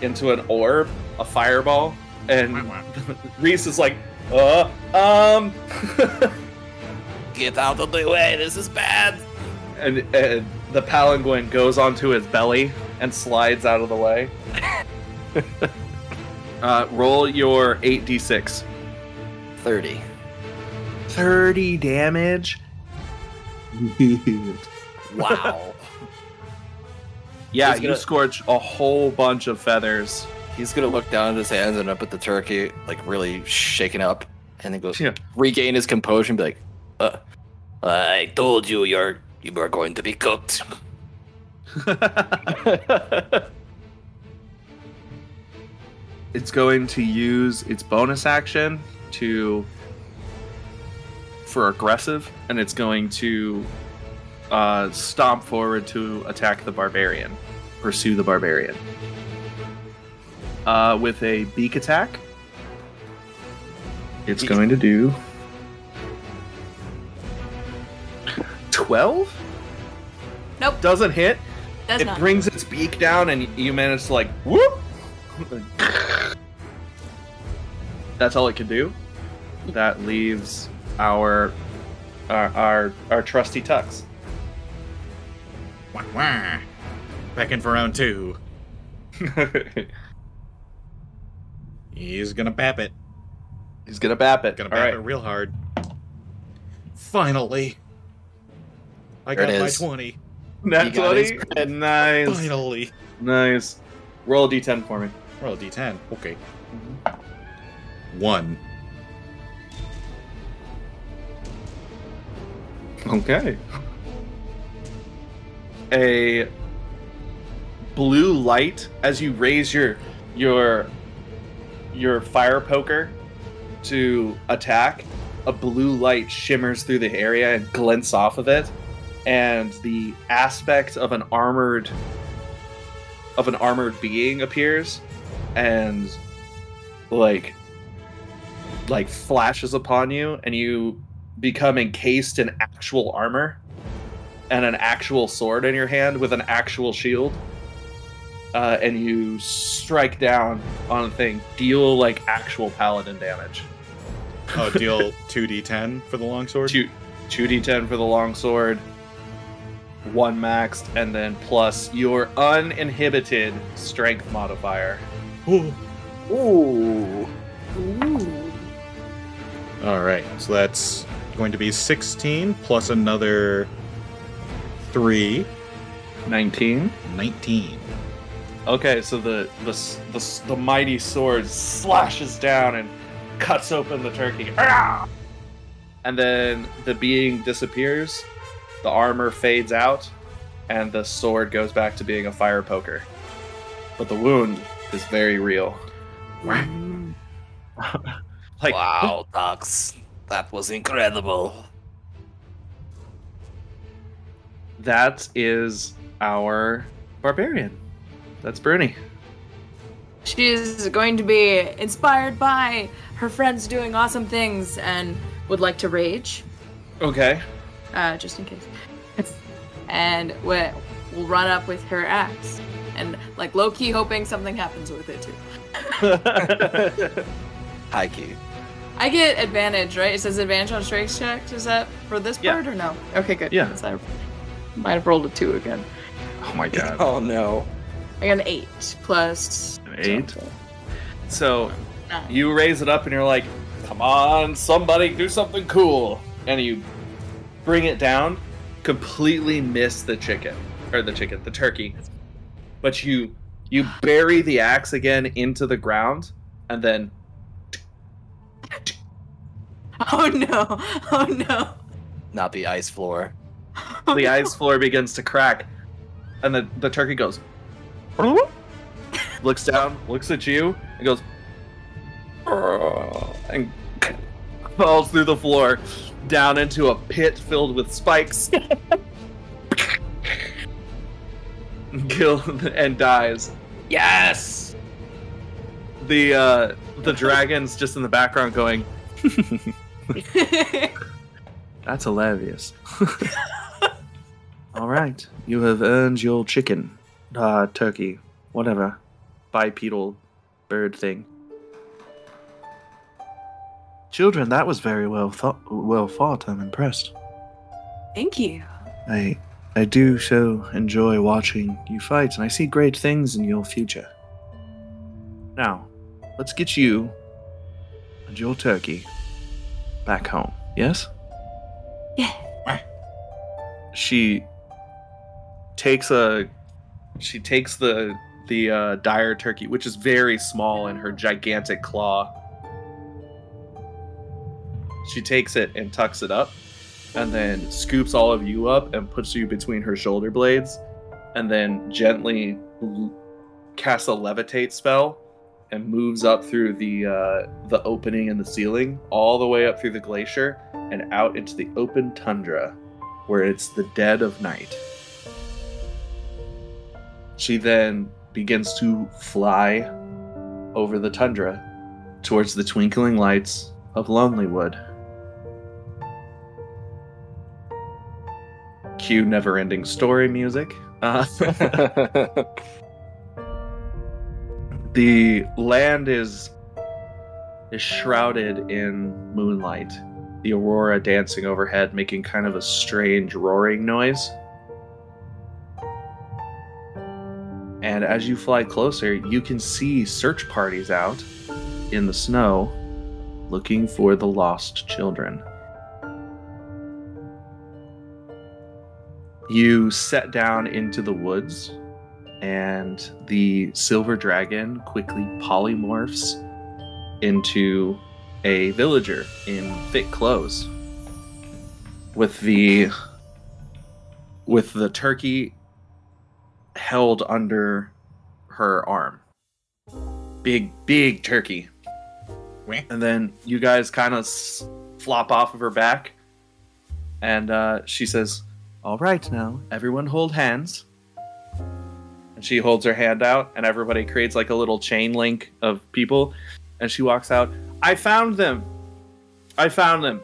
into an orb, a fireball, and Reese is like, uh, um, Get out of the way! This is bad. and, and the palaguin goes onto his belly and slides out of the way. uh, roll your 8d6. Thirty. 30 damage. Wow. Yeah, He's you gonna- scorch a whole bunch of feathers. He's gonna look down at his hands and up at the turkey, like really shaken up, and then goes Yeah. regain his composure and be like, Uh, I told you you're you were going to be cooked. it's going to use its bonus action to for aggressive and it's going to uh, stomp forward to attack the barbarian pursue the barbarian uh, with a beak attack it's Beak. going to do 12 Nope. doesn't hit Does it not. brings its beak down and you manage to like whoop that's all it can do that leaves our our our, our trusty tux Wah, wah. Back in for round two. He's gonna bap it. he's gonna bap it Gonna bap right it real hard. Finally. I There got it my 20. Nat He got his 20 nice Finally. nice roll a d10 for me Roll a d10. Okay. Mm-hmm. One. Okay. A blue light as you raise your your your fire poker to attack. A blue light shimmers through the area and glints off of it, and the aspect of an armored of an armored being appears, and like like flashes upon you, and you become encased in actual armor and an actual sword in your hand with an actual shield uh, and you strike down on a thing. Deal like actual paladin damage. Oh, deal 2d10 for the longsword? Two, two d10 for the longsword, one maxed, and then plus your uninhibited strength modifier. Ooh. Ooh. Ooh. All right, so that's going to be 16 plus another 3, 19. 19. Okay, so the the the, the mighty sword slashes down and cuts open the turkey. And then the being disappears, the armor fades out, and the sword goes back to being a fire poker. But the wound is very real. like wow, Tux. That was incredible. That is our barbarian. That's Bruni. She's going to be inspired by her friends doing awesome things and would like to rage, Okay. uh, just in case. and we- we'll run up with her axe. And like low key hoping something happens with it too. High key. I get advantage, right? It says advantage on strength checks. Is that for this Yeah. part or no? Okay, good. Yeah. 'Cause I might have rolled a two again. oh my god. Oh no. I got an eight plus An eight? something. So Nine. you raise it up and you're like, come on, somebody do something cool. And you bring it down, completely miss the chicken. Or the chicken, the turkey. But you you bury the axe again into the ground and then Oh no! Oh no! Not the ice floor. The ice floor begins to crack. And the, the turkey goes looks down, looks at you, and goes and falls through the floor down into a pit filled with spikes. Kill and dies. Yes! The uh, the dragon's just in the background going, "That's hilarious." All right, you have earned your chicken, uh, turkey, whatever, bipedal bird thing. Children, that was very well thought, well fought. I'm impressed. Thank you. I, I do so enjoy watching you fight, and I see great things in your future. Now, let's get you and your turkey back home. Yes? Yeah. She takes a she takes the the uh, dire turkey, which is very small in her gigantic claw. She takes it and tucks it up, and then scoops all of you up and puts you between her shoulder blades, and then gently l- casts a levitate spell and moves up through the uh, the opening in the ceiling, all the way up through the glacier and out into the open tundra, where it's the dead of night. She then begins to fly over the tundra towards the twinkling lights of Lonelywood. Cue never ending story music. Uh, the land is is shrouded in moonlight the aurora dancing overhead making kind of a strange roaring noise and as you fly closer you can see search parties out in the snow looking for the lost children. You set down into the woods and the silver dragon quickly polymorphs into a villager in thick clothes. With the with the turkey held under her arm. Big big turkey. Wah. and then you guys kind of s- flop off of her back. And uh, she says all right now everyone hold hands. And she holds her hand out and everybody creates like a little chain link of people. And she walks out. I found them. I found them.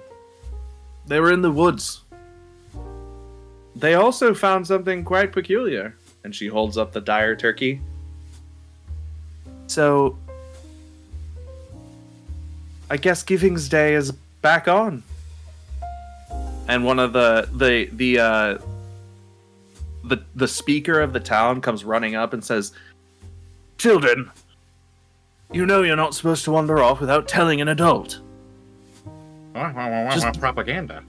They were in the woods. They also found something quite peculiar and she holds up the dire turkey So, I guess Giving's Day is back on. And one of the the the uh, the the speaker of the town comes running up and says, "Children, you know you're not supposed to wander off without telling an adult." Just- propaganda.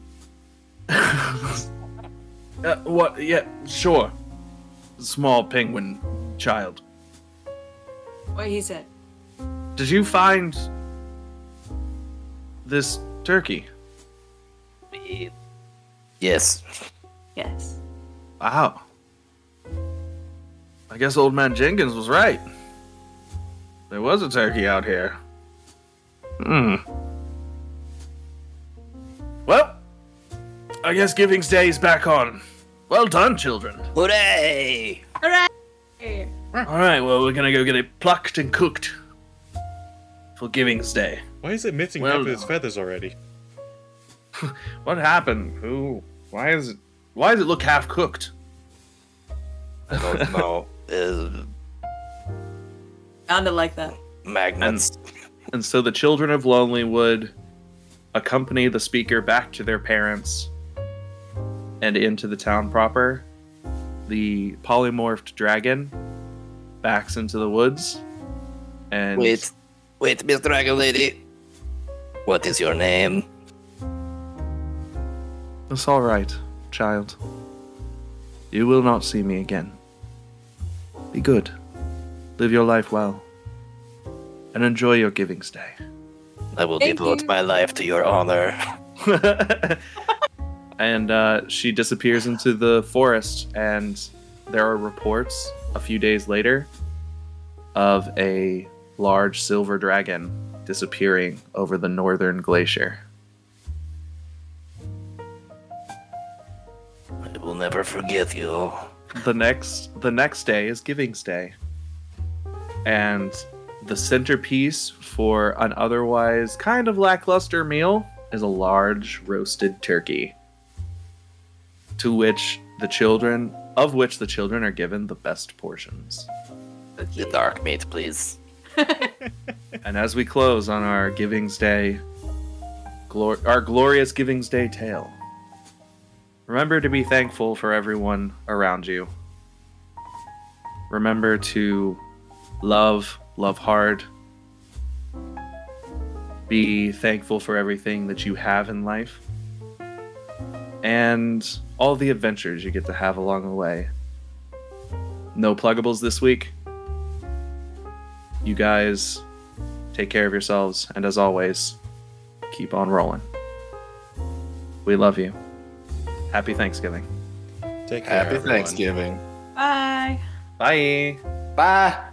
Uh, what? Yeah, sure. Small penguin child. What he said. Did you find this turkey? Yes. Yes. Wow. I guess old man Jenkins was right. There was a turkey out here. Hmm. Well, I guess Giving's Day is back on. Well done, children. Hooray! Hooray! All right, well, we're gonna go get it plucked and cooked for Giving's Day. Why is it missing Well half of its feathers already? What happened? Who? Why is it? Why does it look half cooked? I don't know. Uh, Sounded like that. magnets. And so the children of Lonelywood accompany the speaker back to their parents and into the town proper. The polymorphed dragon backs into the woods. And Wait, wait, Miss Dragon Lady. What is your name? it's all right, child. You will not see me again. Be good. Live your life well. And enjoy your Giving's Day. I will Thank devote you. my life to your honor. and uh, she disappears into the forest and there are reports a few days later of a large silver dragon disappearing over the northern glacier. I will never forget you. the next the next day is giving's day. And the centerpiece for an otherwise kind of lackluster meal is a large roasted turkey to which the children of which the children are given the best portions. The dark meat, please. and as we close on our giving's day glor- our glorious giving's day tale remember to be thankful for everyone around you. Remember to love love hard. Be thankful for everything that you have in life. And all the adventures you get to have along the way no pluggables this week you guys take care of yourselves and as always keep on rolling we love you happy thanksgiving Take care, Happy everyone. Thanksgiving. Bye. bye Bye.